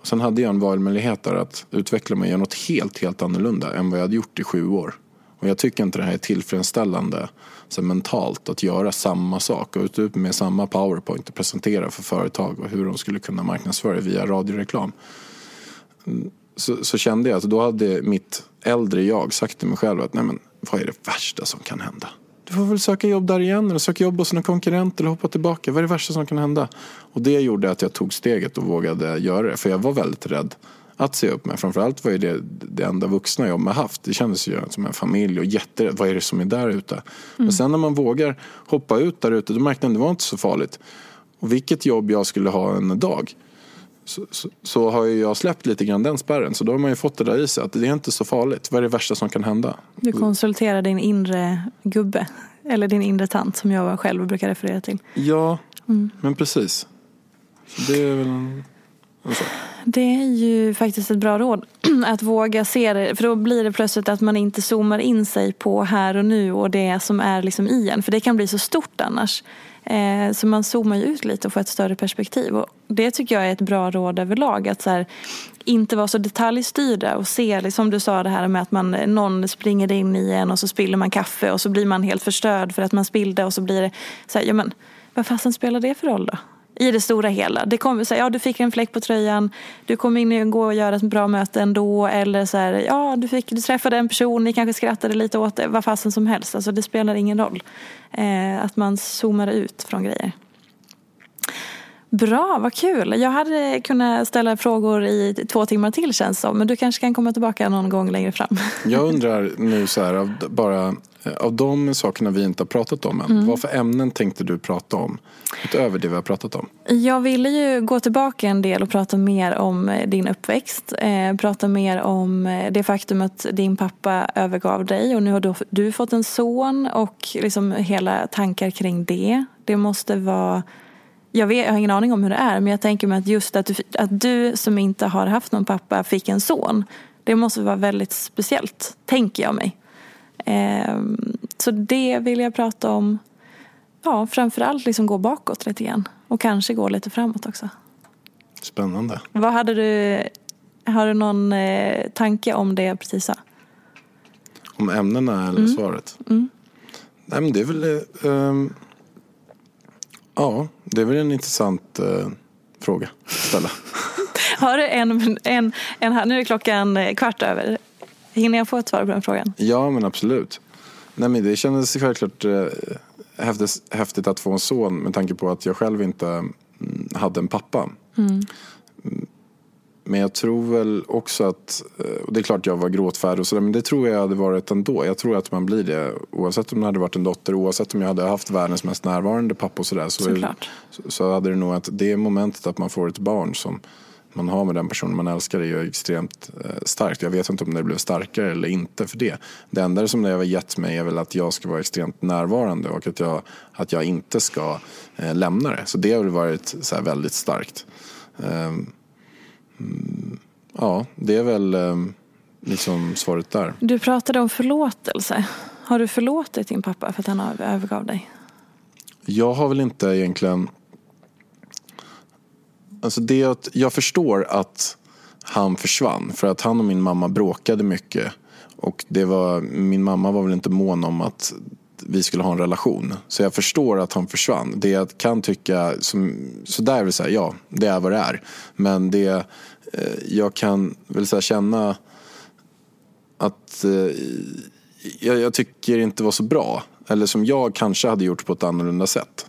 Och sen hade jag en valmöjlighet där att utveckla mig och göra något helt, helt annorlunda än vad jag hade gjort i sju år. Och jag tycker inte det här är tillfredsställande så mentalt att göra samma sak och ut med samma powerpoint och presentera för företag och hur de skulle kunna marknadsföra det via radioreklam. Mm, Så, så kände jag att då hade mitt äldre jag sagt till mig själv att nej men vad är det värsta som kan hända? Du får väl söka jobb där igen eller söka jobb hos en konkurrent eller hoppa tillbaka. Vad är det värsta som kan hända? Och det gjorde att jag tog steget och vågade göra det. För jag var väldigt rädd att se upp med. Framförallt var det det enda vuxna jag har haft. Det kändes ju som en familj och jätterädd. Vad är det som är där ute? Men sen när man vågar hoppa ut där ute då märkte jag att det var inte så farligt. Och vilket jobb jag skulle ha en dag så, så, så har ju jag släppt lite grann den spärren. Så då har man ju fått det där i sig att det är inte så farligt. Vad är det värsta som kan hända? Du konsulterar din inre gubbe. Eller din inre tant som jag själv brukar referera till. Ja, men precis. Så det är väl en, en sak. Det är ju faktiskt ett bra råd. [CLEARS THROAT] Att våga se det. För då blir det plötsligt att man inte zoomar in sig på här och nu och det som är liksom i en. För det kan bli så stort annars. Eh, så man zoomar ju ut lite och får ett större perspektiv. Och det tycker jag är ett bra råd överlag. Att så här, inte vara så detaljstyrda och se, liksom, som du sa det här med att man, någon springer in i en och så spiller man kaffe och så blir man helt förstörd för att man spillde och så blir det så här, ja men vad fasen spelar det för roll då? I det stora hela. Det kommer säga, ja du fick en fläck på tröjan, du kommer in och gå och göra ett bra möte ändå. Eller så här, ja du, fick, du träffade en person, ni kanske skrattade lite åt det. Vad fasen som helst, alltså det spelar ingen roll. Eh, att man zoomar ut från grejer. Bra, vad kul. Jag hade kunnat ställa frågor i två timmar till känns som. Men du kanske kan komma tillbaka någon gång längre fram. [LAUGHS] Jag undrar nu så här, av, bara, eh, av de sakerna vi inte har pratat om än. Vad för ämnen tänkte du prata om? Utöver det vi har pratat om. Jag ville ju gå tillbaka en del och prata mer om eh, din uppväxt. Eh, prata mer om eh, det faktum att din pappa övergav dig och nu har du, du fått en son och liksom hela tankar kring det. Det måste vara jag, vet, jag har ingen aning om hur det är men jag tänker mig att just att du, att du som inte har haft någon pappa fick en son. Det måste vara väldigt speciellt, tänker jag mig. Ehm, så det vill jag prata om. Ja, framförallt liksom gå bakåt lite grann. Och kanske gå lite framåt också. Spännande. Vad hade du, har du någon eh, tanke om det jag precis sa? Om ämnena eller svaret? Nej men det är väl... eh, ehm, ja, det är väl en intressant eh, fråga att ställa. [LAUGHS] Har du en, en, en här, nu är klockan kvart över. Hinner jag få ett svar på den frågan? Ja, men absolut. Nej, men det kändes självklart eh, häftigt, häftigt att få en son med tanke på att jag själv inte mm, hade en pappa. Mm, Men jag tror väl också att, eh, och det är klart jag var gråtfärdig och sådär, men det tror jag hade varit ändå. Jag tror att man blir det oavsett om det hade varit en dotter, oavsett om jag hade haft världens mest närvarande pappa och sådär. Så, Såklart. så, så hade det nog att det momentet att man får ett barn som man har med den personen man älskar är ju extremt eh, starkt. Jag vet inte om det blev starkare eller inte för det. Det enda som det har gett mig är väl att jag ska vara extremt närvarande och att jag, att jag inte ska eh, lämna det. Så det har väl varit så här väldigt starkt. Mm, ja, det är väl ehm, liksom svaret där. Du pratade om förlåtelse. Har du förlåtit din pappa för att han övergav dig? Jag har väl inte egentligen... Alltså det att jag förstår att han försvann. För att han och min mamma bråkade mycket. Och det var, min mamma var väl inte mån om att vi skulle ha en relation. Så jag förstår att han försvann. Det jag kan tycka, som, så där vill säga, ja, det är vad det är. Men det eh, jag kan väl säga känna att eh, jag, jag tycker inte var så bra. Eller som jag kanske hade gjort på ett annorlunda sätt.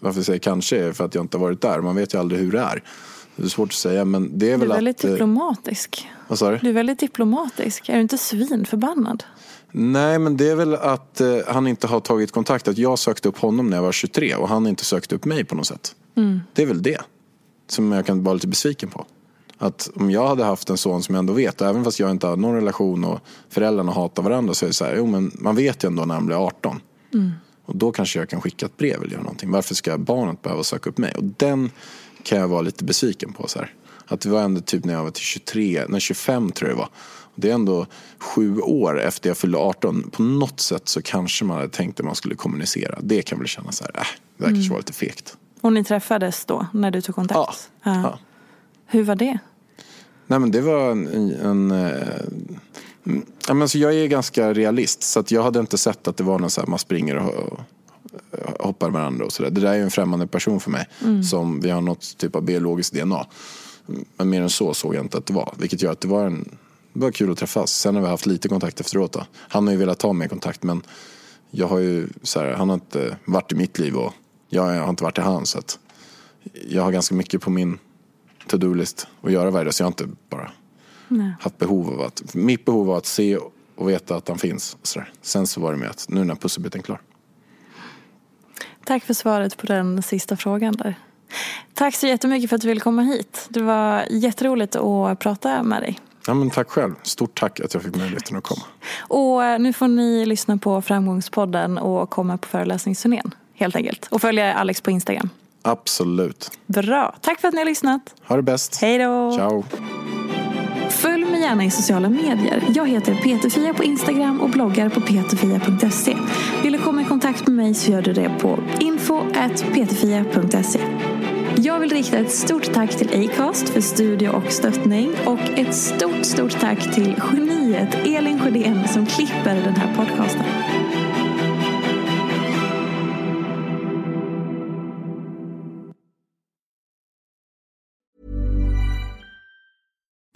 Varför jag säger kanske är för att jag inte har varit där. Man vet ju aldrig hur det är. Det är svårt att säga men det är väl Du är väldigt att... eh, diplomatisk. Vad sa du? Du är väldigt diplomatisk. Är du inte svinförbannad? Nej, men det är väl att eh, han inte har tagit kontakt. Att jag sökte upp honom när jag var 23 och han inte sökte upp mig på något sätt. Det är väl det som jag kan vara lite besviken på. Att om jag hade haft en son som jag ändå vet, även fast jag inte har någon relation och föräldrarna hatar varandra så är det så här, jo men man vet ju ändå när han blir 18. Och då kanske jag kan skicka ett brev eller göra någonting. Varför ska barnet behöva söka upp mig? Och den kan jag vara lite besviken på. Så här. Att det var ändå typ när jag var till 23, nej 25 tror jag det var. Det är ändå sju år efter jag fyllde 18. På något sätt så kanske man hade tänkt att man skulle kommunicera. Det kan väl kännas så här, äh, det där kanske var lite fegt. Och ni träffades då när du tog kontakt? Ja. ja. Hur var det? Nej men det var en... en eh, mm, ja, men så jag är ganska realist så att jag hade inte sett att det var någon så här man springer och, hoppar varandra och sådär. Det där är en främmande person för mig som vi har något typ av biologiskt DNA. Men mer än så såg jag inte att det var. Vilket gör att det var, en, det var kul att träffas. Sen har vi haft lite kontakt efteråt då. Han har ju velat ta mer kontakt men jag har ju så här, han har inte varit i mitt liv och jag har inte varit i hans. Så jag har ganska mycket på min to-do-list att göra varje dag. Så jag har inte bara haft behov av att, mitt behov var att se och veta att han finns. Så där. Sen så var det med att nu är här pusselbiten klar. Tack för svaret på den sista frågan där. Tack så jättemycket för att du ville komma hit. Det var jätteroligt att prata med dig. Ja, men tack själv. Stort tack att jag fick möjligheten att komma. Och eh, nu får ni lyssna på Framgångspodden och komma på föreläsningsturnén helt enkelt. Och följa Alex på Instagram. Absolut. Bra. Tack för att ni har lyssnat. Ha det bäst. Hej då. Ciao. Följ mig gärna i sociala medier. Jag heter Peterfia på Instagram och bloggar på peterfia.se. Vill du komma i kontakt med mig så gör du det på info.peterfia.se. Jag vill rikta ett stort tack till Acast för studio och stöttning och ett stort, stort tack till geniet Elin Sjödén som klipper den här podcasten.